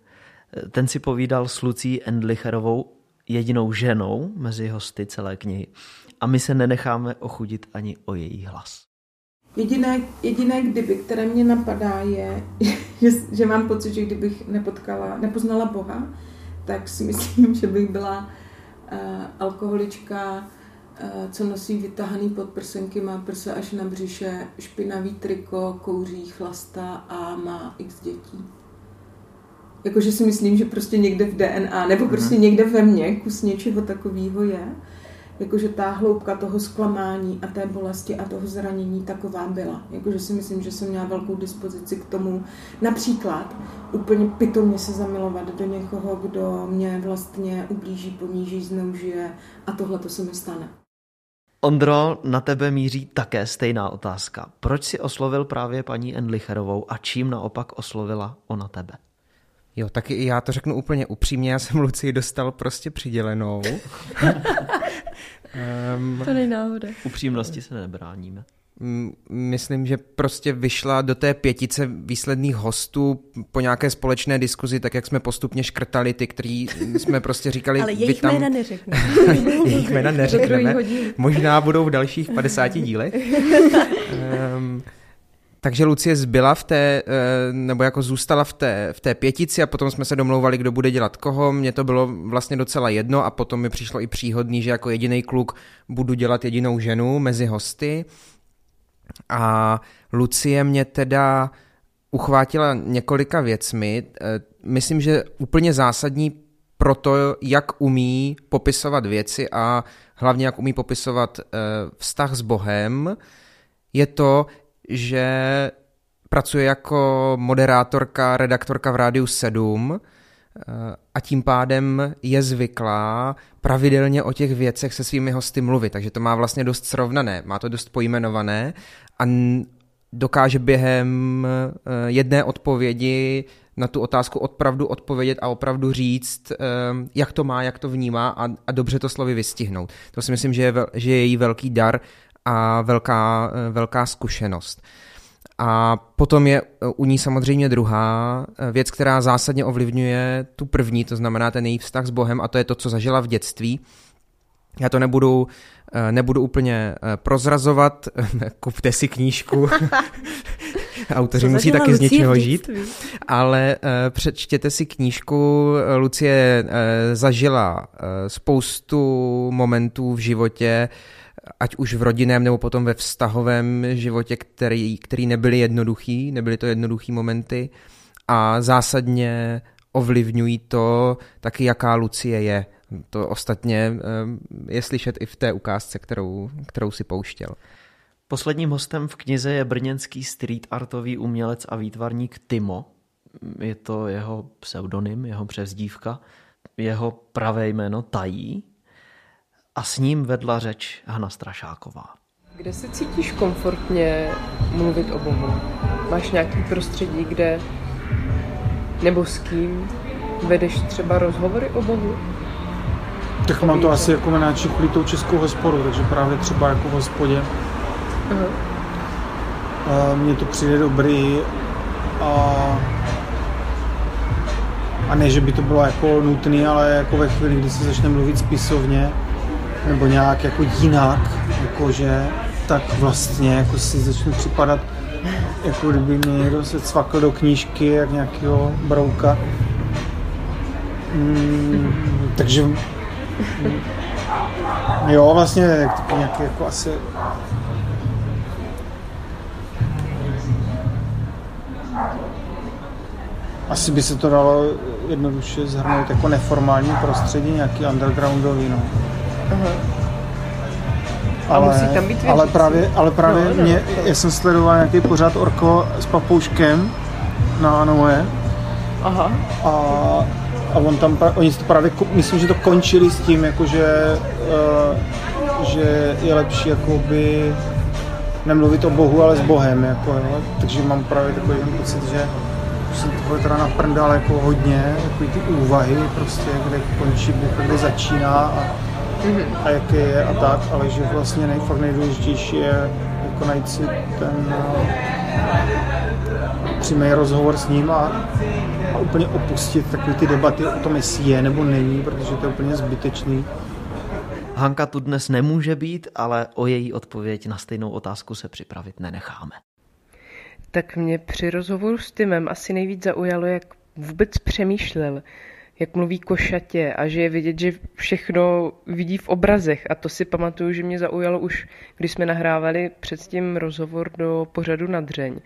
Ten si povídal s Lucí Endlicherovou, jedinou ženou mezi hosty celé knihy. A my se nenecháme ochudit ani o její hlas. Jediné, jediné kdyby, které mě napadá, je, že, že mám pocit, že kdybych nepotkala, nepoznala Boha, tak si myslím, že bych byla uh, alkoholička, co nosí vytahaný podprsenky, má prsa až na břiše, špinavý triko, kouří, chlasta a má x dětí. Jakože si myslím, že prostě někde v DNA, nebo mhm. prostě někde ve mně kus něčeho takového je. Jakože ta hloubka toho zklamání a té bolesti a toho zranění taková byla. Jakože si myslím, že jsem měla velkou dispozici k tomu například úplně pitomně se zamilovat do někoho, kdo mě vlastně ublíží, poníží, zneužije a tohle to se mi stane. Ondro, na tebe míří také stejná otázka. Proč si oslovil právě paní Endlicherovou a čím naopak oslovila ona tebe? Jo, tak i já to řeknu úplně upřímně, já jsem Lucii dostal prostě přidělenou. um, to není náhoda. Upřímnosti se nebráníme myslím, že prostě vyšla do té pětice výsledných hostů po nějaké společné diskuzi, tak jak jsme postupně škrtali ty, který jsme prostě říkali... Ale jejich tam... jména neřekneme. jejich jména neřekneme. Možná budou v dalších 50 dílech. um, takže Lucie zbyla v té, eh, nebo jako zůstala v té, v té pětici a potom jsme se domlouvali, kdo bude dělat koho. Mně to bylo vlastně docela jedno a potom mi přišlo i příhodný, že jako jediný kluk budu dělat jedinou ženu mezi hosty. A Lucie mě teda uchvátila několika věcmi. Eh, myslím, že úplně zásadní pro to, jak umí popisovat věci a hlavně jak umí popisovat eh, vztah s Bohem, je to, že pracuje jako moderátorka, redaktorka v Rádiu 7 eh, a tím pádem je zvyklá pravidelně o těch věcech se svými hosty mluvit, takže to má vlastně dost srovnané, má to dost pojmenované a dokáže během eh, jedné odpovědi na tu otázku opravdu odpovědět a opravdu říct, eh, jak to má, jak to vnímá a, a dobře to slovy vystihnout. To si myslím, že je, že je její velký dar a velká, eh, velká zkušenost. A potom je u ní samozřejmě druhá věc, která zásadně ovlivňuje tu první, to znamená ten její vztah s Bohem a to je to, co zažila v dětství. Já to nebudu Eh, nebudu úplně eh, prozrazovat, kupte si knížku, autoři musí taky z něčeho žít, ale eh, přečtěte si knížku, Lucie zažila spoustu momentů v životě, ať už v rodinném nebo potom ve vztahovém životě, který, který nebyly jednoduchý, nebyly to jednoduchý momenty a zásadně ovlivňují to taky, jaká Lucie je to ostatně je slyšet i v té ukázce, kterou, kterou si pouštěl. Posledním hostem v knize je brněnský street artový umělec a výtvarník Timo. Je to jeho pseudonym, jeho přezdívka, jeho pravé jméno Tají a s ním vedla řeč Hana Strašáková. Kde se cítíš komfortně mluvit o Bohu? Máš nějaký prostředí, kde nebo s kým vedeš třeba rozhovory o Bohu? Tak mám to asi jako na tou českou hospodu, takže právě třeba jako v hospodě. Uh-huh. Mně to přijde dobrý a, a ne, že by to bylo jako nutné, ale jako ve chvíli, kdy se začne mluvit spisovně nebo nějak jako jinak, jakože, tak vlastně jako si začnu připadat, jako kdyby mě někdo se cvakl do knížky, jak nějakého brouka. Mm, takže jo, vlastně nějaký jako asi asi by se to dalo jednoduše zhrnout jako neformální prostředí, nějaký undergroundový, no. Aha. Ale, musí tam být ale právě, ale právě no, no, mě, já jsem sledoval nějaký pořád Orko s papouškem na Anoe. Aha. A, a on tam, oni to právě, myslím, že to končili s tím, jakože, uh, že je lepší jakoby nemluvit o Bohu, ale s Bohem, jako, jo. takže mám právě takový pocit, že jsem to teda naprndal jako hodně, jako ty úvahy prostě, kde končí Bůh, kde začíná a, mm-hmm. a jaký je a tak, ale že vlastně nej, fakt nejdůležitější je jako najít si ten uh, přímý rozhovor s ním a, a úplně opustit takové ty debaty o tom, jestli je nebo není, protože to je úplně zbytečný. Hanka tu dnes nemůže být, ale o její odpověď na stejnou otázku se připravit nenecháme. Tak mě při rozhovoru s Timem asi nejvíc zaujalo, jak vůbec přemýšlel, jak mluví košatě a že je vidět, že všechno vidí v obrazech. A to si pamatuju, že mě zaujalo už, když jsme nahrávali před tím rozhovor do pořadu na dřeň.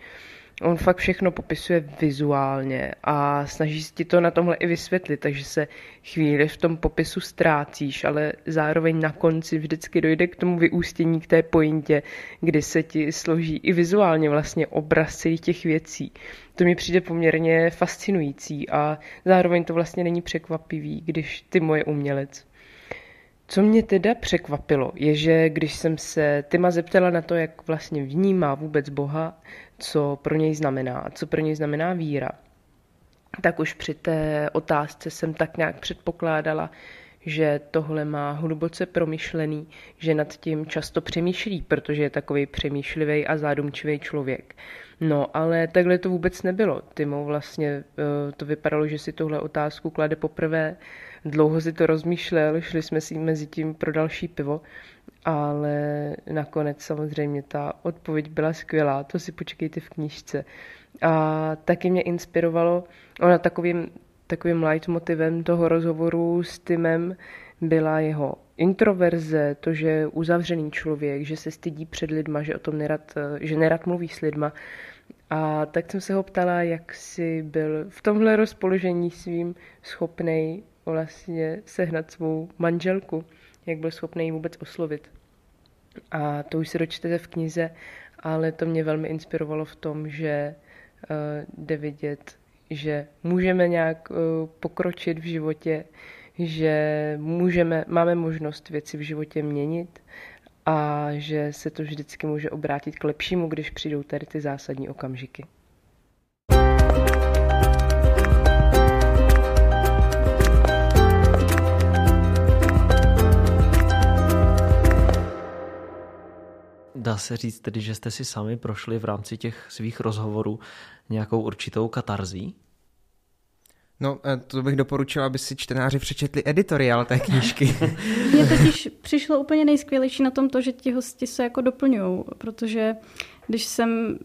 On fakt všechno popisuje vizuálně a snaží se ti to na tomhle i vysvětlit, takže se chvíli v tom popisu ztrácíš, ale zároveň na konci vždycky dojde k tomu vyústění, k té pointě, kdy se ti složí i vizuálně vlastně obraz celých těch věcí. To mi přijde poměrně fascinující a zároveň to vlastně není překvapivý, když ty moje umělec. Co mě teda překvapilo, je, že když jsem se Tyma zeptala na to, jak vlastně vnímá vůbec Boha, co pro něj znamená, co pro něj znamená víra, tak už při té otázce jsem tak nějak předpokládala, že tohle má hluboce promyšlený, že nad tím často přemýšlí, protože je takový přemýšlivý a zádumčivý člověk. No, ale takhle to vůbec nebylo. Timo vlastně eh, to vypadalo, že si tuhle otázku klade poprvé, dlouho si to rozmýšlel, šli jsme si mezi tím pro další pivo, ale nakonec samozřejmě ta odpověď byla skvělá, to si počkejte v knížce. A taky mě inspirovalo, ona takovým, takovým leitmotivem toho rozhovoru s Timem byla jeho introverze, to, že je uzavřený člověk, že se stydí před lidma, že o tom nerad, že nerad mluví s lidma. A tak jsem se ho ptala, jak si byl v tomhle rozpoložení svým schopný vlastně sehnat svou manželku, jak byl schopný ji vůbec oslovit. A to už si dočtete v knize, ale to mě velmi inspirovalo v tom, že uh, jde vidět, že můžeme nějak uh, pokročit v životě, že můžeme, máme možnost věci v životě měnit a že se to vždycky může obrátit k lepšímu, když přijdou tady ty zásadní okamžiky. Dá se říct tedy, že jste si sami prošli v rámci těch svých rozhovorů nějakou určitou katarzí? No, eh, to bych doporučila, aby si čtenáři přečetli editoriál té knížky. Mně totiž přišlo úplně nejskvělejší na tom to, že ti hosti se jako doplňují, protože když jsem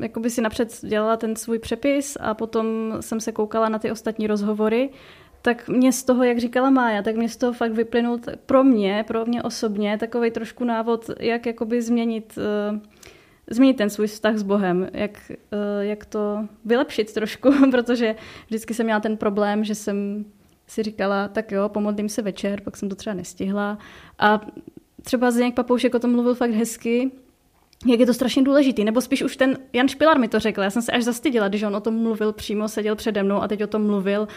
jakoby si napřed dělala ten svůj přepis a potom jsem se koukala na ty ostatní rozhovory, tak mě z toho, jak říkala Mája, tak mě z toho fakt vyplynul pro mě, pro mě osobně, takový trošku návod, jak jakoby změnit, uh, změnit ten svůj vztah s Bohem, jak, uh, jak to vylepšit trošku, protože vždycky jsem měla ten problém, že jsem si říkala, tak jo, pomodlím se večer, pak jsem to třeba nestihla. A třeba Zdeněk Papoušek o tom mluvil fakt hezky, jak je to strašně důležitý. Nebo spíš už ten Jan Špilar mi to řekl. Já jsem se až zastydila, když on o tom mluvil přímo, seděl přede mnou a teď o tom mluvil,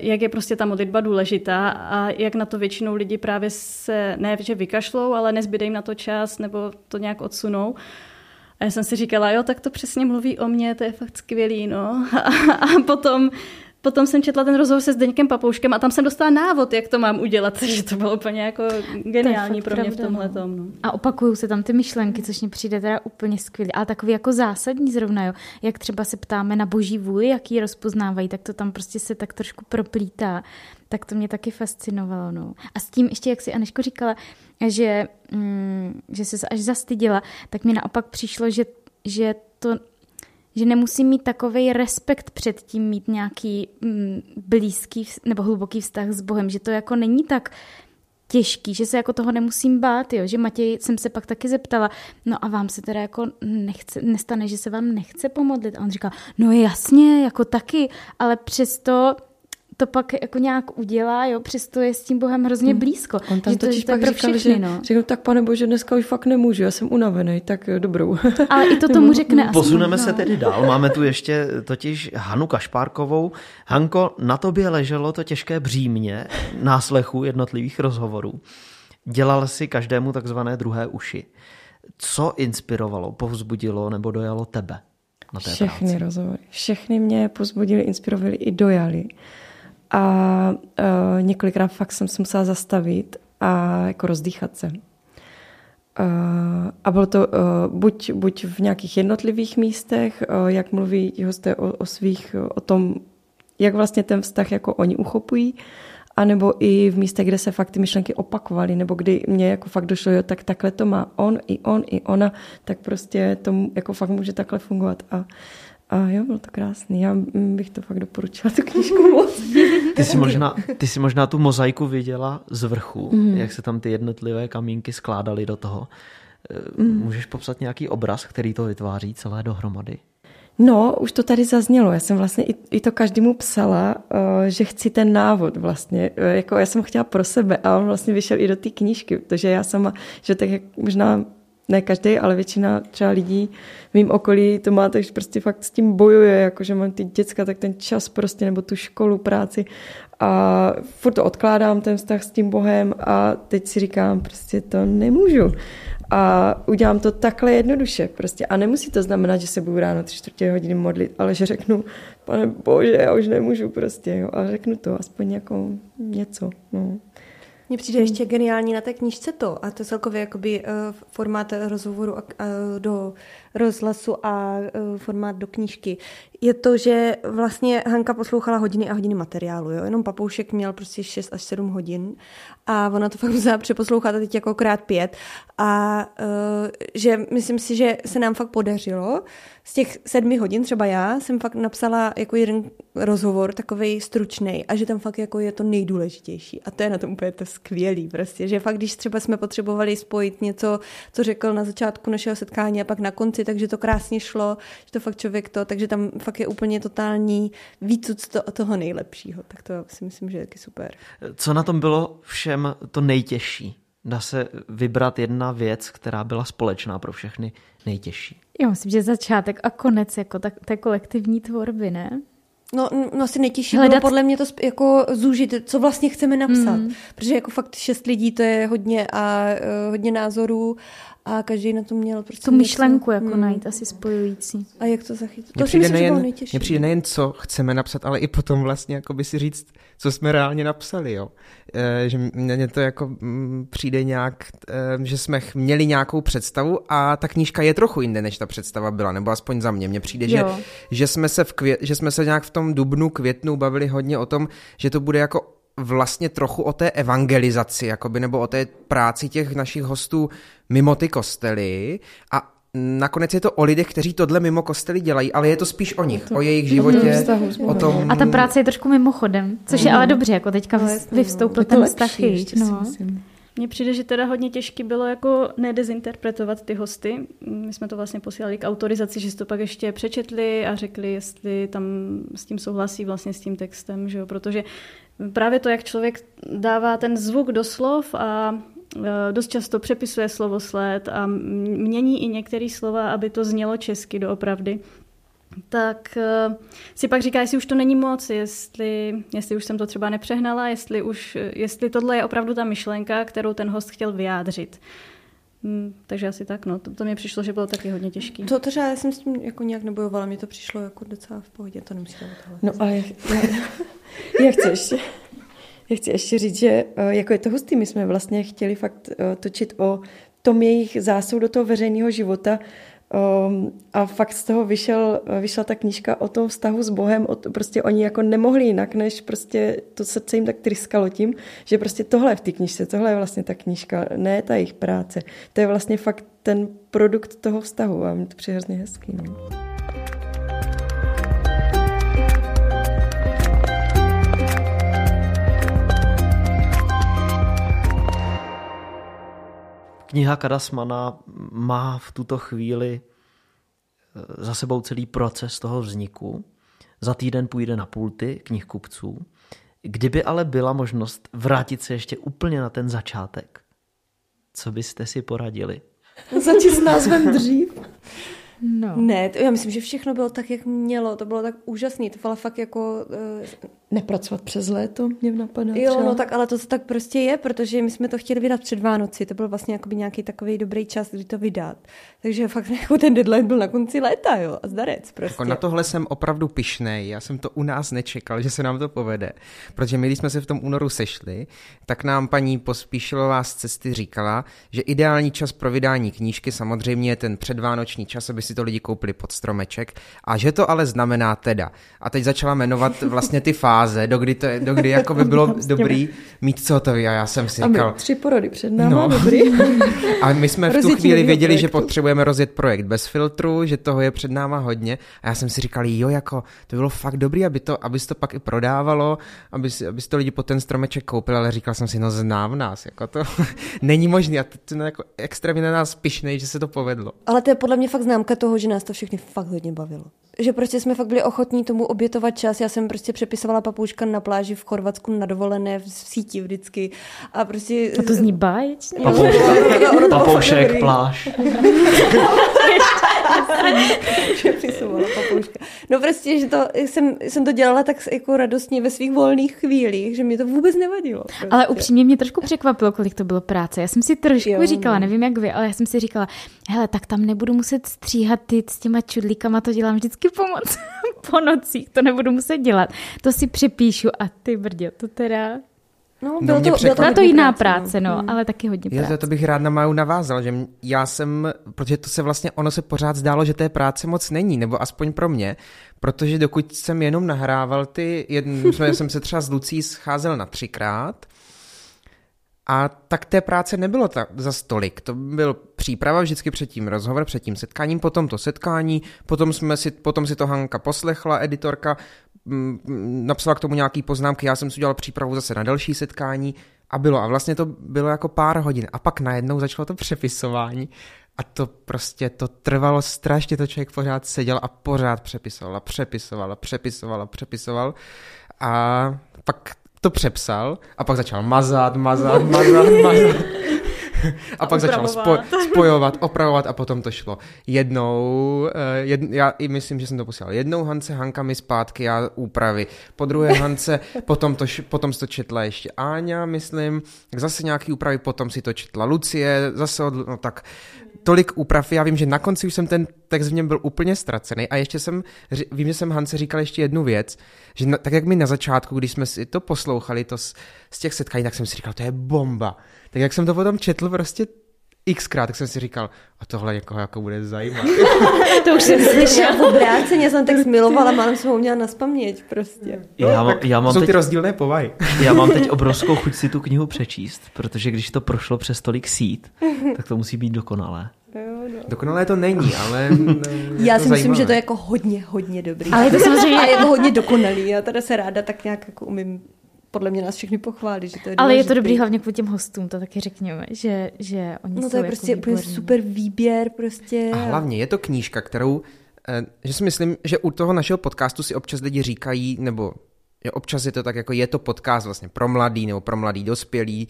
jak je prostě ta modlitba důležitá a jak na to většinou lidi právě se ne, že vykašlou, ale nezbyde jim na to čas nebo to nějak odsunou. A já jsem si říkala, jo, tak to přesně mluví o mně, to je fakt skvělý, no. A, a potom potom jsem četla ten rozhovor se Zdeňkem Papouškem a tam jsem dostala návod, jak to mám udělat, takže to bylo úplně jako geniální pro mě v tomhle. No. no. A opakují se tam ty myšlenky, což mi přijde teda úplně skvělé. Ale takový jako zásadní zrovna, jo. Jak třeba se ptáme na boží vůli, jak ji rozpoznávají, tak to tam prostě se tak trošku proplítá. Tak to mě taky fascinovalo. No. A s tím ještě, jak si Aneško říkala, že, mm, že se až zastyděla, tak mi naopak přišlo, že, že to že nemusím mít takový respekt před tím mít nějaký mm, blízký nebo hluboký vztah s Bohem, že to jako není tak těžký, že se jako toho nemusím bát, jo? že Matěj jsem se pak taky zeptala, no a vám se teda jako nechce, nestane, že se vám nechce pomodlit? A on říkal, no jasně, jako taky, ale přesto to pak jako nějak udělá, jo, přesto je s tím Bohem hrozně hmm. blízko. On tam že totiž to, pak to říkal, všechny, že no. řekl, tak pane bože, dneska už fakt nemůžu, já jsem unavený, tak dobrou. Ale i to tomu řekne asi. Posuneme no. se tedy dál, máme tu ještě totiž Hanu Kašpárkovou. Hanko, na tobě leželo to těžké břímě náslechu jednotlivých rozhovorů. Dělal si každému takzvané druhé uši. Co inspirovalo, povzbudilo nebo dojalo tebe? Na té Všechny práci? rozhovory. Všechny mě pozbudili, inspirovali i dojali. A uh, několikrát fakt jsem se musela zastavit a jako rozdýchat se. Uh, a bylo to uh, buď, buď v nějakých jednotlivých místech, uh, jak mluví hosté o, o svých, o tom, jak vlastně ten vztah jako oni uchopují, anebo i v místech, kde se fakt ty myšlenky opakovaly, nebo kdy mě jako fakt došlo, jo, tak takhle to má on, i on, i ona, tak prostě to jako fakt může takhle fungovat. A a jo, bylo to krásný. Já bych to fakt doporučila, tu knížku moc. Ty jsi možná, ty jsi možná tu mozaiku viděla z vrchu, mm. jak se tam ty jednotlivé kamínky skládaly do toho. Mm. Můžeš popsat nějaký obraz, který to vytváří celé dohromady? No, už to tady zaznělo. Já jsem vlastně i, i to každému psala, uh, že chci ten návod vlastně. Uh, jako já jsem chtěla pro sebe a on vlastně vyšel i do té knížky, protože já sama, že tak jak možná ne každý, ale většina třeba lidí v mým okolí to má, takže prostě fakt s tím bojuje, jakože mám ty děcka, tak ten čas prostě, nebo tu školu, práci a furt to odkládám, ten vztah s tím Bohem a teď si říkám, prostě to nemůžu. A udělám to takhle jednoduše prostě. A nemusí to znamenat, že se budu ráno tři čtvrtě hodiny modlit, ale že řeknu, pane bože, já už nemůžu prostě, jo. A řeknu to, aspoň jako něco, no. Mně přijde ještě geniální na té knížce to, a to celkově jakoby uh, formát rozhovoru a, uh, do rozhlasu a uh, formát do knížky, je to, že vlastně Hanka poslouchala hodiny a hodiny materiálu, jo? jenom papoušek měl prostě 6 až 7 hodin a ona to fakt musela přeposlouchat a teď jako krát pět. A uh, že myslím si, že se nám fakt podařilo. Z těch sedmi hodin, třeba já jsem fakt napsala jako jeden rozhovor, takový stručný a že tam fakt jako je to nejdůležitější. A to je na tom úplně to skvělý prostě, že fakt když třeba jsme potřebovali spojit něco, co řekl na začátku našeho setkání a pak na konci, takže to krásně šlo, že to fakt člověk to, takže tam fakt je úplně totální výcud to, toho nejlepšího. Tak to si myslím, že je taky super. Co na tom bylo všem to nejtěžší? Dá se vybrat jedna věc, která byla společná pro všechny nejtěžší. Já myslím, že začátek a konec jako tak, té kolektivní tvorby, ne? No, no asi nejtěžší Hledat... bylo podle mě to jako zúžit, co vlastně chceme napsat. Mm. Protože jako fakt šest lidí to je hodně a uh, hodně názorů a každý na to měl prostě Tu myšlenku něco. jako hmm. najít asi spojující. A jak to zachytit? To si myslím, nejen, že bylo nejtěžší. Mně přijde nejen, co chceme napsat, ale i potom vlastně jako by si říct, co jsme reálně napsali, jo. E, že mně to jako m, mm, přijde nějak, e, že jsme měli nějakou představu a ta knížka je trochu jinde, než ta představa byla, nebo aspoň za mě. Mně přijde, že, že, jsme se v kvě, že jsme se nějak v tom dubnu, květnu bavili hodně o tom, že to bude jako vlastně trochu o té evangelizaci, jakoby, nebo o té práci těch našich hostů mimo ty kostely a nakonec je to o lidech, kteří tohle mimo kostely dělají, ale je to spíš o nich, to, o jejich životě, o tom... A ta práce je trošku mimochodem, což je ale dobře, jako teďka no, vyvstoupil ten vztah no. Mně přijde, že teda hodně těžké bylo jako nedezinterpretovat ty hosty. My jsme to vlastně posílali k autorizaci, že si to pak ještě přečetli a řekli, jestli tam s tím souhlasí vlastně s tím textem, že jo? protože právě to, jak člověk dává ten zvuk do slov a e, dost často přepisuje slovosled a mění i některé slova, aby to znělo česky doopravdy, tak e, si pak říká, jestli už to není moc, jestli, jestli už jsem to třeba nepřehnala, jestli, už, jestli tohle je opravdu ta myšlenka, kterou ten host chtěl vyjádřit. Hmm, takže asi tak, no. To, to mi přišlo, že bylo taky hodně těžký. To třeba já jsem s tím jako nějak nebojovala, mně to přišlo jako docela v pohodě, to nemusíte tohle. No ale já, já chci ještě, já chci ještě říct, že eh, jako je to hustý, my jsme vlastně chtěli fakt eh, točit o tom jejich zásou do toho veřejného života, Um, a fakt z toho vyšel, vyšla ta knížka o tom vztahu s Bohem, o to, prostě oni jako nemohli jinak, než prostě to srdce jim tak tryskalo tím, že prostě tohle je v té knížce, tohle je vlastně ta knížka, ne ta jejich práce. To je vlastně fakt ten produkt toho vztahu a mi to přijde hrozně hezký. No. Kniha Kadasmana má v tuto chvíli eh, za sebou celý proces toho vzniku. Za týden půjde na pulty knihkupců. Kdyby ale byla možnost vrátit se ještě úplně na ten začátek, co byste si poradili? Začít s názvem dřív. No. Ne, to, já myslím, že všechno bylo tak, jak mělo. To bylo tak úžasné. To bylo fakt jako... Nepracovat přes léto, mě napadá. Jo, třeba. no tak, ale to tak prostě je, protože my jsme to chtěli vydat před Vánoci. To byl vlastně nějaký takový dobrý čas, kdy to vydat. Takže fakt jako ten deadline byl na konci léta, jo. A zdarec prostě. Jako na tohle jsem opravdu pišnej. Já jsem to u nás nečekal, že se nám to povede. Protože my, když jsme se v tom únoru sešli, tak nám paní Pospíšilová z cesty říkala, že ideální čas pro vydání knížky samozřejmě je ten předvánoční čas, aby si to lidi koupili pod stromeček. A že to ale znamená teda. A teď začala jmenovat vlastně ty fáze, dokdy, to, dokdy jako by bylo dobrý mít co to A já jsem si říkal... tři porody před náma, no. dobrý. A my jsme v tu chvíli věděli, projektu. že potřebujeme rozjet projekt bez filtru, že toho je před náma hodně. A já jsem si říkal, jo, jako to bylo fakt dobrý, aby to, aby to pak i prodávalo, aby aby to lidi pod ten stromeček koupili, ale říkal jsem si, no znám nás, jako to není možné. A to, to jako extrémně na nás pišnej, že se to povedlo. Ale to je podle mě fakt známka toho, že nás to všechny fakt hodně bavilo. Že prostě jsme fakt byli ochotní tomu obětovat čas. Já jsem prostě přepisovala papouška na pláži v Chorvatsku na dovolené v síti vždycky. A prostě... A to zní báječně. Papoušek, pláž. Přepisovala papouška. No prostě, že to, jsem, jsem to dělala tak jako radostně ve svých volných chvílích, že mě to vůbec nevadilo. Prostě. Ale upřímně mě trošku překvapilo, kolik to bylo práce. Já jsem si trošku jo, říkala, no. nevím jak vy, ale já jsem si říkala, hele, tak tam nebudu muset stříhat ty s těma čudlíkama, to dělám vždycky pomoc po nocích, to nebudu muset dělat. To si přepíšu a ty brdě, to teda No, bylo no, to, bylo to, to jiná práce, práce no, no, ale taky hodně práce. Já to bych rád na Maju navázal, že já jsem, protože to se vlastně, ono se pořád zdálo, že té práce moc není, nebo aspoň pro mě, protože dokud jsem jenom nahrával ty, jedn, jsem se třeba s Lucí scházel na třikrát, a tak té práce nebylo ta, za stolik. To byl příprava vždycky před tím rozhovor, před tím setkáním, potom to setkání, potom, jsme si, potom si to Hanka poslechla, editorka, napsala k tomu nějaký poznámky, já jsem si udělal přípravu zase na další setkání a bylo. A vlastně to bylo jako pár hodin. A pak najednou začalo to přepisování a to prostě, to trvalo strašně, to člověk pořád seděl a pořád přepisoval a přepisoval a přepisoval a přepisoval. A pak to přepsal a pak začal mazat, mazat, mazat, mazat. A, a pak začal spo, spojovat, opravovat a potom to šlo. Jednou, eh, jed, já i myslím, že jsem to posílal. Jednou Hance, Hanka mi zpátky, já úpravy. Po druhé Hance, potom, to, potom to četla ještě Áňa, myslím. Zase nějaký úpravy, potom si to četla Lucie, zase od, no tak tolik úprav. Já vím, že na konci už jsem ten text v něm byl úplně ztracený a ještě jsem, vím, že jsem Hance říkal ještě jednu věc, že na, tak jak mi na začátku, když jsme si to poslouchali, to z, z těch setkání, tak jsem si říkal, to je bomba. Tak jak jsem to potom četl prostě xkrát, tak jsem si říkal, a tohle někoho jako bude zajímat. to už jsem slyšela v obráceně, jsem tak milovala, mám jsem ho měla na spaměť prostě. No, já, mám, já mám jsou teď, ty rozdílné povahy. já mám teď obrovskou chuť si tu knihu přečíst, protože když to prošlo přes tolik sít, tak to musí být dokonalé. Jo, no. Dokonalé to není, ale Já si myslím, že to je jako hodně, hodně dobrý. Ale je to samozřejmě... A je to hodně dokonalý. Já teda se ráda tak nějak jako umím podle mě nás všechny pochválit, že to je Ale je to dobrý hlavně kvůli těm hostům, to taky řekněme, že, že oni No to jsou je jako prostě výborný. super výběr prostě. A hlavně je to knížka, kterou, eh, že si myslím, že u toho našeho podcastu si občas lidi říkají, nebo Jo, občas je to tak, jako je to podcast vlastně pro mladý nebo pro mladý dospělý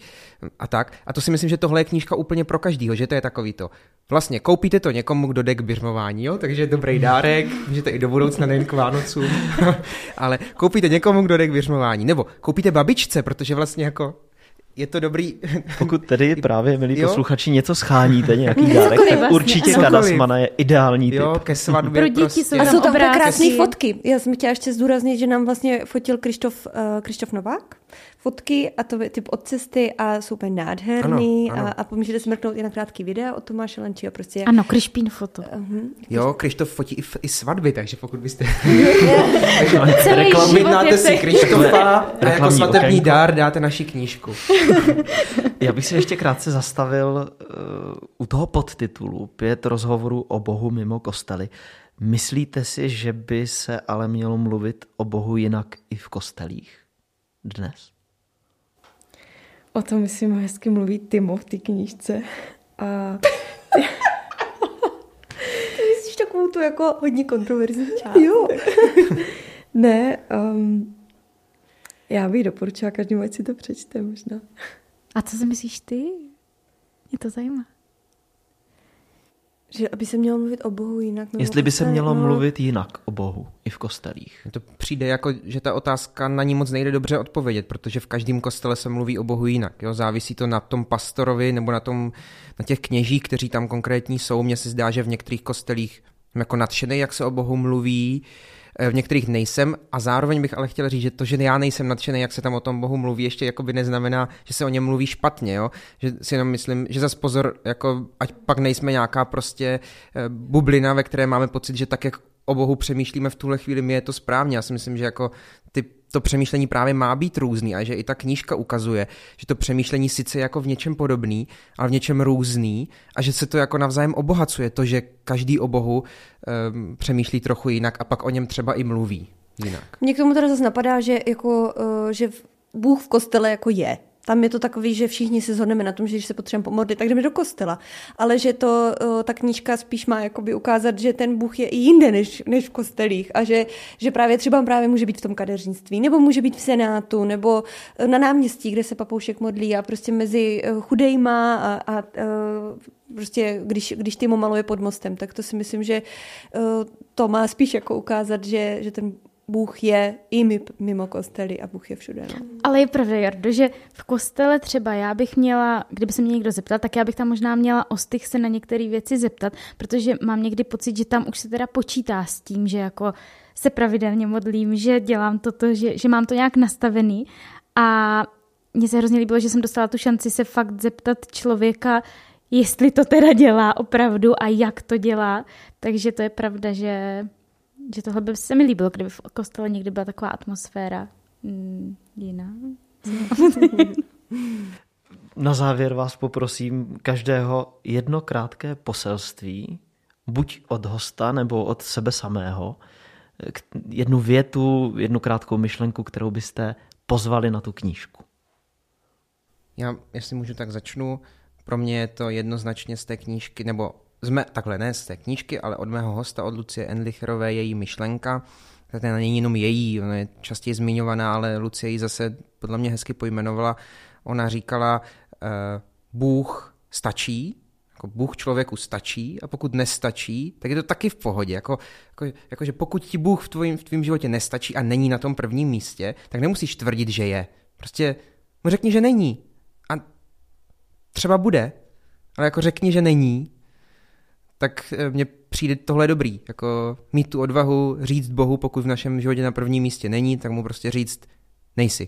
a tak. A to si myslím, že tohle je knížka úplně pro každýho, že to je takový to. Vlastně koupíte to někomu, kdo jde k běžmování, jo? takže dobrý dárek, můžete i do budoucna nejen k Vánocům, ale koupíte někomu, kdo jde k běžmování. Nebo koupíte babičce, protože vlastně jako je to dobrý. Pokud tedy právě, milí jo? posluchači, něco scháníte, nějaký dárek, tak vlastně. určitě Kadasmana je ideální typ. Jo, ke svatbě Pro děti prostě. jsou A jsou tam krásné fotky. Já jsem chtěla ještě zdůraznit, že nám vlastně fotil Krištof, uh, Krištof Novák fotky a to typ od cesty a jsou úplně nádherný ano, ano. a, a pomůžete smrknout i na krátký videa od Tomáše Lančího. Prostě. Ano, Krišpín foto. Uh-huh. Jo, Krištof fotí i, i svatby, takže pokud byste... Reklamujíte si Krištofa a jako svatební dár dáte naši knížku. Já bych se ještě krátce zastavil uh, u toho podtitulu Pět rozhovorů o Bohu mimo kostely. Myslíte si, že by se ale mělo mluvit o Bohu jinak i v kostelích dnes? O tom, myslím, hezky mluví Timo v té knížce. A... Ty myslíš takovou tu jako hodně kontroverzní část? Jo. ne, um, já bych doporučila každému, ať si to přečte možná. A co si myslíš ty? Mě to zajímá. Že aby se mělo mluvit o Bohu jinak. Jestli by se mělo no... mluvit jinak o Bohu i v kostelích. To přijde jako, že ta otázka na ní moc nejde dobře odpovědět, protože v každém kostele se mluví o Bohu jinak. Jo? Závisí to na tom pastorovi nebo na, tom, na těch kněžích, kteří tam konkrétní jsou. Mně se zdá, že v některých kostelích jsem jako nadšený, jak se o Bohu mluví, v některých nejsem a zároveň bych ale chtěl říct, že to, že já nejsem nadšený, jak se tam o tom Bohu mluví, ještě jako by neznamená, že se o něm mluví špatně, jo? že si jenom myslím, že zas pozor, jako ať pak nejsme nějaká prostě eh, bublina, ve které máme pocit, že tak, jak o Bohu přemýšlíme v tuhle chvíli, mi je to správně. Já si myslím, že jako ty to přemýšlení právě má být různý a že i ta knížka ukazuje, že to přemýšlení sice je jako v něčem podobný, ale v něčem různý a že se to jako navzájem obohacuje, to, že každý o Bohu um, přemýšlí trochu jinak a pak o něm třeba i mluví jinak. Mně k tomu teda zase napadá, že, jako, uh, že Bůh v kostele jako je, tam je to takový, že všichni se shodneme na tom, že když se potřebujeme pomodlit, tak jdeme do kostela. Ale že to, ta knížka spíš má jakoby ukázat, že ten Bůh je i jinde než, než v kostelích a že, že právě třeba právě může být v tom kadeřnictví, nebo může být v senátu, nebo na náměstí, kde se papoušek modlí a prostě mezi eh, chudejma a, a, a prostě když, když ty mu maluje pod mostem, tak to si myslím, že to má spíš jako ukázat, že, že ten Bůh je i mimo kostely a Bůh je všude. No. Ale je pravda, Jardo, že v kostele třeba já bych měla, kdyby se mě někdo zeptal, tak já bych tam možná měla ostych se na některé věci zeptat, protože mám někdy pocit, že tam už se teda počítá s tím, že jako se pravidelně modlím, že dělám toto, že, že mám to nějak nastavený a mně se hrozně líbilo, že jsem dostala tu šanci se fakt zeptat člověka, jestli to teda dělá opravdu a jak to dělá. Takže to je pravda, že že tohle by se mi líbilo, kdyby v kostele někdy byla taková atmosféra mm, jiná. Na závěr vás poprosím každého jedno krátké poselství, buď od hosta nebo od sebe samého, jednu větu, jednu krátkou myšlenku, kterou byste pozvali na tu knížku. Já, jestli můžu, tak začnu. Pro mě je to jednoznačně z té knížky, nebo z mé, takhle ne z té knížky, ale od mého hosta, od Lucie Endlicherové, její myšlenka. To není jenom její, ona je častěji zmiňovaná, ale Lucie ji zase podle mě hezky pojmenovala. Ona říkala, uh, Bůh stačí, jako Bůh člověku stačí a pokud nestačí, tak je to taky v pohodě. Jako, jako, jako že pokud ti Bůh v tvém v tvým životě nestačí a není na tom prvním místě, tak nemusíš tvrdit, že je. Prostě mu řekni, že není. A třeba bude, ale jako řekni, že není tak eh, mně přijde tohle dobrý. Jako mít tu odvahu říct Bohu, pokud v našem životě na prvním místě není, tak mu prostě říct nejsi.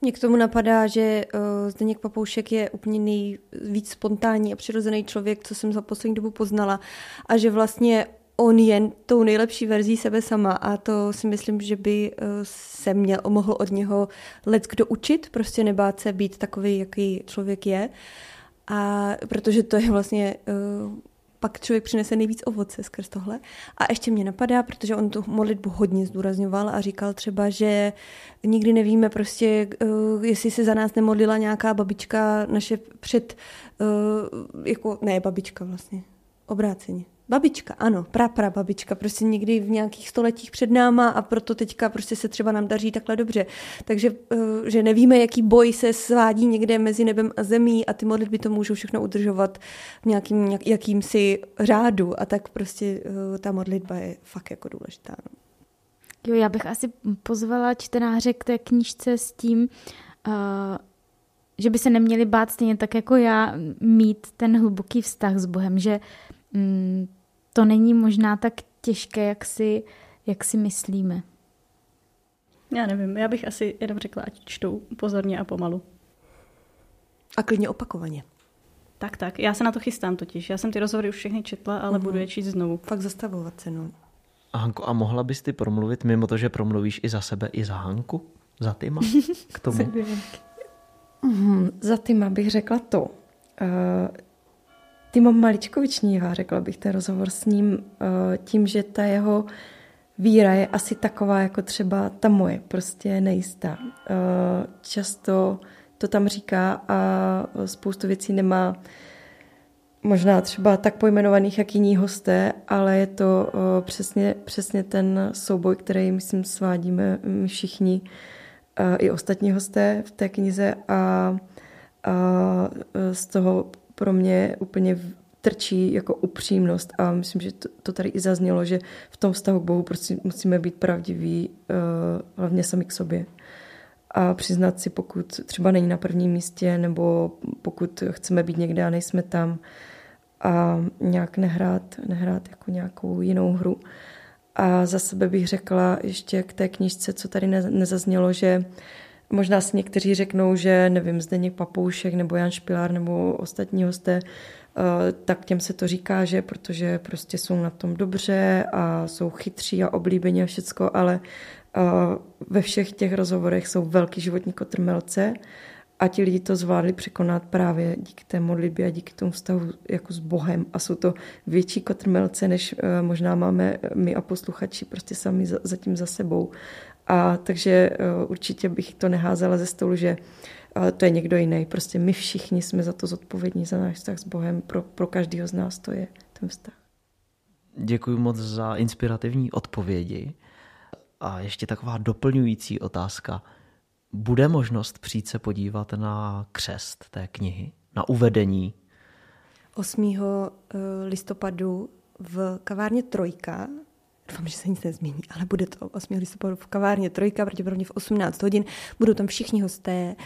Mně k tomu napadá, že uh, Zdeněk Papoušek je úplně nejvíc spontánní a přirozený člověk, co jsem za poslední dobu poznala. A že vlastně on je tou nejlepší verzí sebe sama a to si myslím, že by uh, se měl, mohl od něho let kdo učit, prostě nebát se být takový, jaký člověk je. Uh, a protože to je vlastně uh, pak člověk přinese nejvíc ovoce skrz tohle. A ještě mě napadá, protože on tu modlitbu hodně zdůrazňoval a říkal třeba, že nikdy nevíme prostě, uh, jestli se za nás nemodlila nějaká babička naše před, uh, jako, ne babička vlastně, obráceně Babička, ano, pra, pra babička, prostě někdy v nějakých stoletích před náma a proto teďka prostě se třeba nám daří takhle dobře. Takže, eh, že nevíme, jaký boj se svádí někde mezi nebem a zemí a ty modlitby to můžou všechno udržovat v nějakým jakýmsi řádu a tak prostě eh, ta modlitba je fakt jako důležitá. No. Jo, já bych asi pozvala čtenáře k té knížce s tím, uh, že by se neměli bát stejně tak jako já mít ten hluboký vztah s Bohem, že mm, to není možná tak těžké, jak si, jak si myslíme. Já nevím, já bych asi jenom řekla, ať čtou pozorně a pomalu. A klidně opakovaně. Tak, tak. Já se na to chystám totiž. Já jsem ty rozhovory už všechny četla, ale mm-hmm. budu je číst znovu. Fakt zastavovat se, no. A Hanko, a mohla bys ty promluvit mimo to, že promluvíš i za sebe, i za Hanku? Za Tyma? K tomu? mm, za Tyma bych řekla to. Uh, Tyma maličko vyčnívá, řekla bych ten rozhovor s ním, uh, tím, že ta jeho víra je asi taková, jako třeba ta moje, prostě nejistá. Uh, často to tam říká a spoustu věcí nemá možná třeba tak pojmenovaných, jak jiní hosté, ale je to přesně, přesně ten souboj, který, myslím, svádíme my všichni, i ostatní hosté v té knize a, a z toho pro mě úplně trčí jako upřímnost a myslím, že to, to tady i zaznělo, že v tom vztahu k Bohu prostě musíme být pravdiví hlavně sami k sobě a přiznat si, pokud třeba není na prvním místě, nebo pokud chceme být někde a nejsme tam a nějak nehrát, nehrát jako nějakou jinou hru. A za sebe bych řekla ještě k té knižce, co tady nezaznělo, že možná si někteří řeknou, že nevím, Zdeněk Papoušek nebo Jan Špilár nebo ostatní hosté, eh, tak těm se to říká, že protože prostě jsou na tom dobře a jsou chytří a oblíbení a všecko, ale ve všech těch rozhovorech jsou velký životní kotrmelce a ti lidi to zvládli překonat právě díky té modlitbě a díky tomu vztahu jako s Bohem a jsou to větší kotrmelce, než eh, možná máme my a posluchači prostě sami zatím za sebou. A takže eh, určitě bych to neházela ze stolu, že eh, to je někdo jiný. Prostě my všichni jsme za to zodpovědní, za náš vztah s Bohem. Pro, pro každého z nás to je ten vztah. Děkuji moc za inspirativní odpovědi. A ještě taková doplňující otázka. Bude možnost přijít se podívat na křest té knihy, na uvedení? 8. Eh, listopadu v kavárně Trojka, doufám, že se nic nezmění, ale bude to 8. listopadu v kavárně Trojka, pravděpodobně v 18 hodin. Budou tam všichni hosté,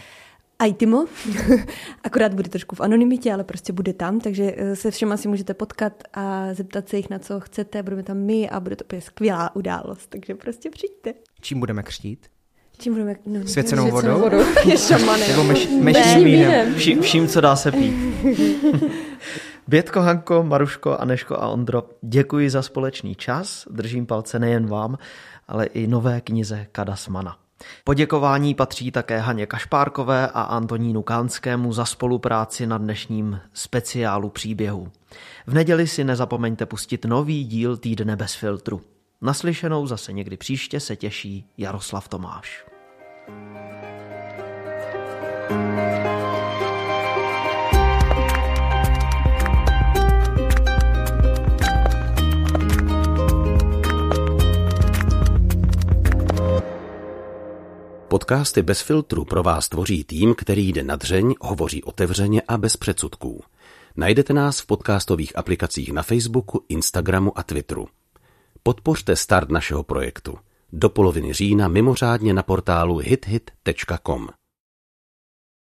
a Timo, akorát bude trošku v anonymitě, ale prostě bude tam, takže eh, se všema si můžete potkat a zeptat se jich na co chcete, budeme tam my a bude to úplně skvělá událost, takže prostě přijďte. Čím budeme křtít? Čím budeme? No, Svěcenou vodou? vodou. Je šamanem. Nebo meš, mešním vínem. Vším, vším, co dá se pít. Bětko, Hanko, Maruško, Aneško a Ondro, děkuji za společný čas. Držím palce nejen vám, ale i nové knize Kadasmana. Poděkování patří také Haně Kašpárkové a Antonínu Kánskému za spolupráci na dnešním speciálu příběhu. V neděli si nezapomeňte pustit nový díl Týdne bez filtru. Naslyšenou zase někdy příště se těší Jaroslav Tomáš. thank you Podcasty bez filtru pro vás tvoří tým, který jde na dřeň, hovoří otevřeně a bez předsudků. Najdete nás v podcastových aplikacích na Facebooku, Instagramu a Twitteru. Podpořte start našeho projektu. Do poloviny října mimořádně na portálu hithit.com.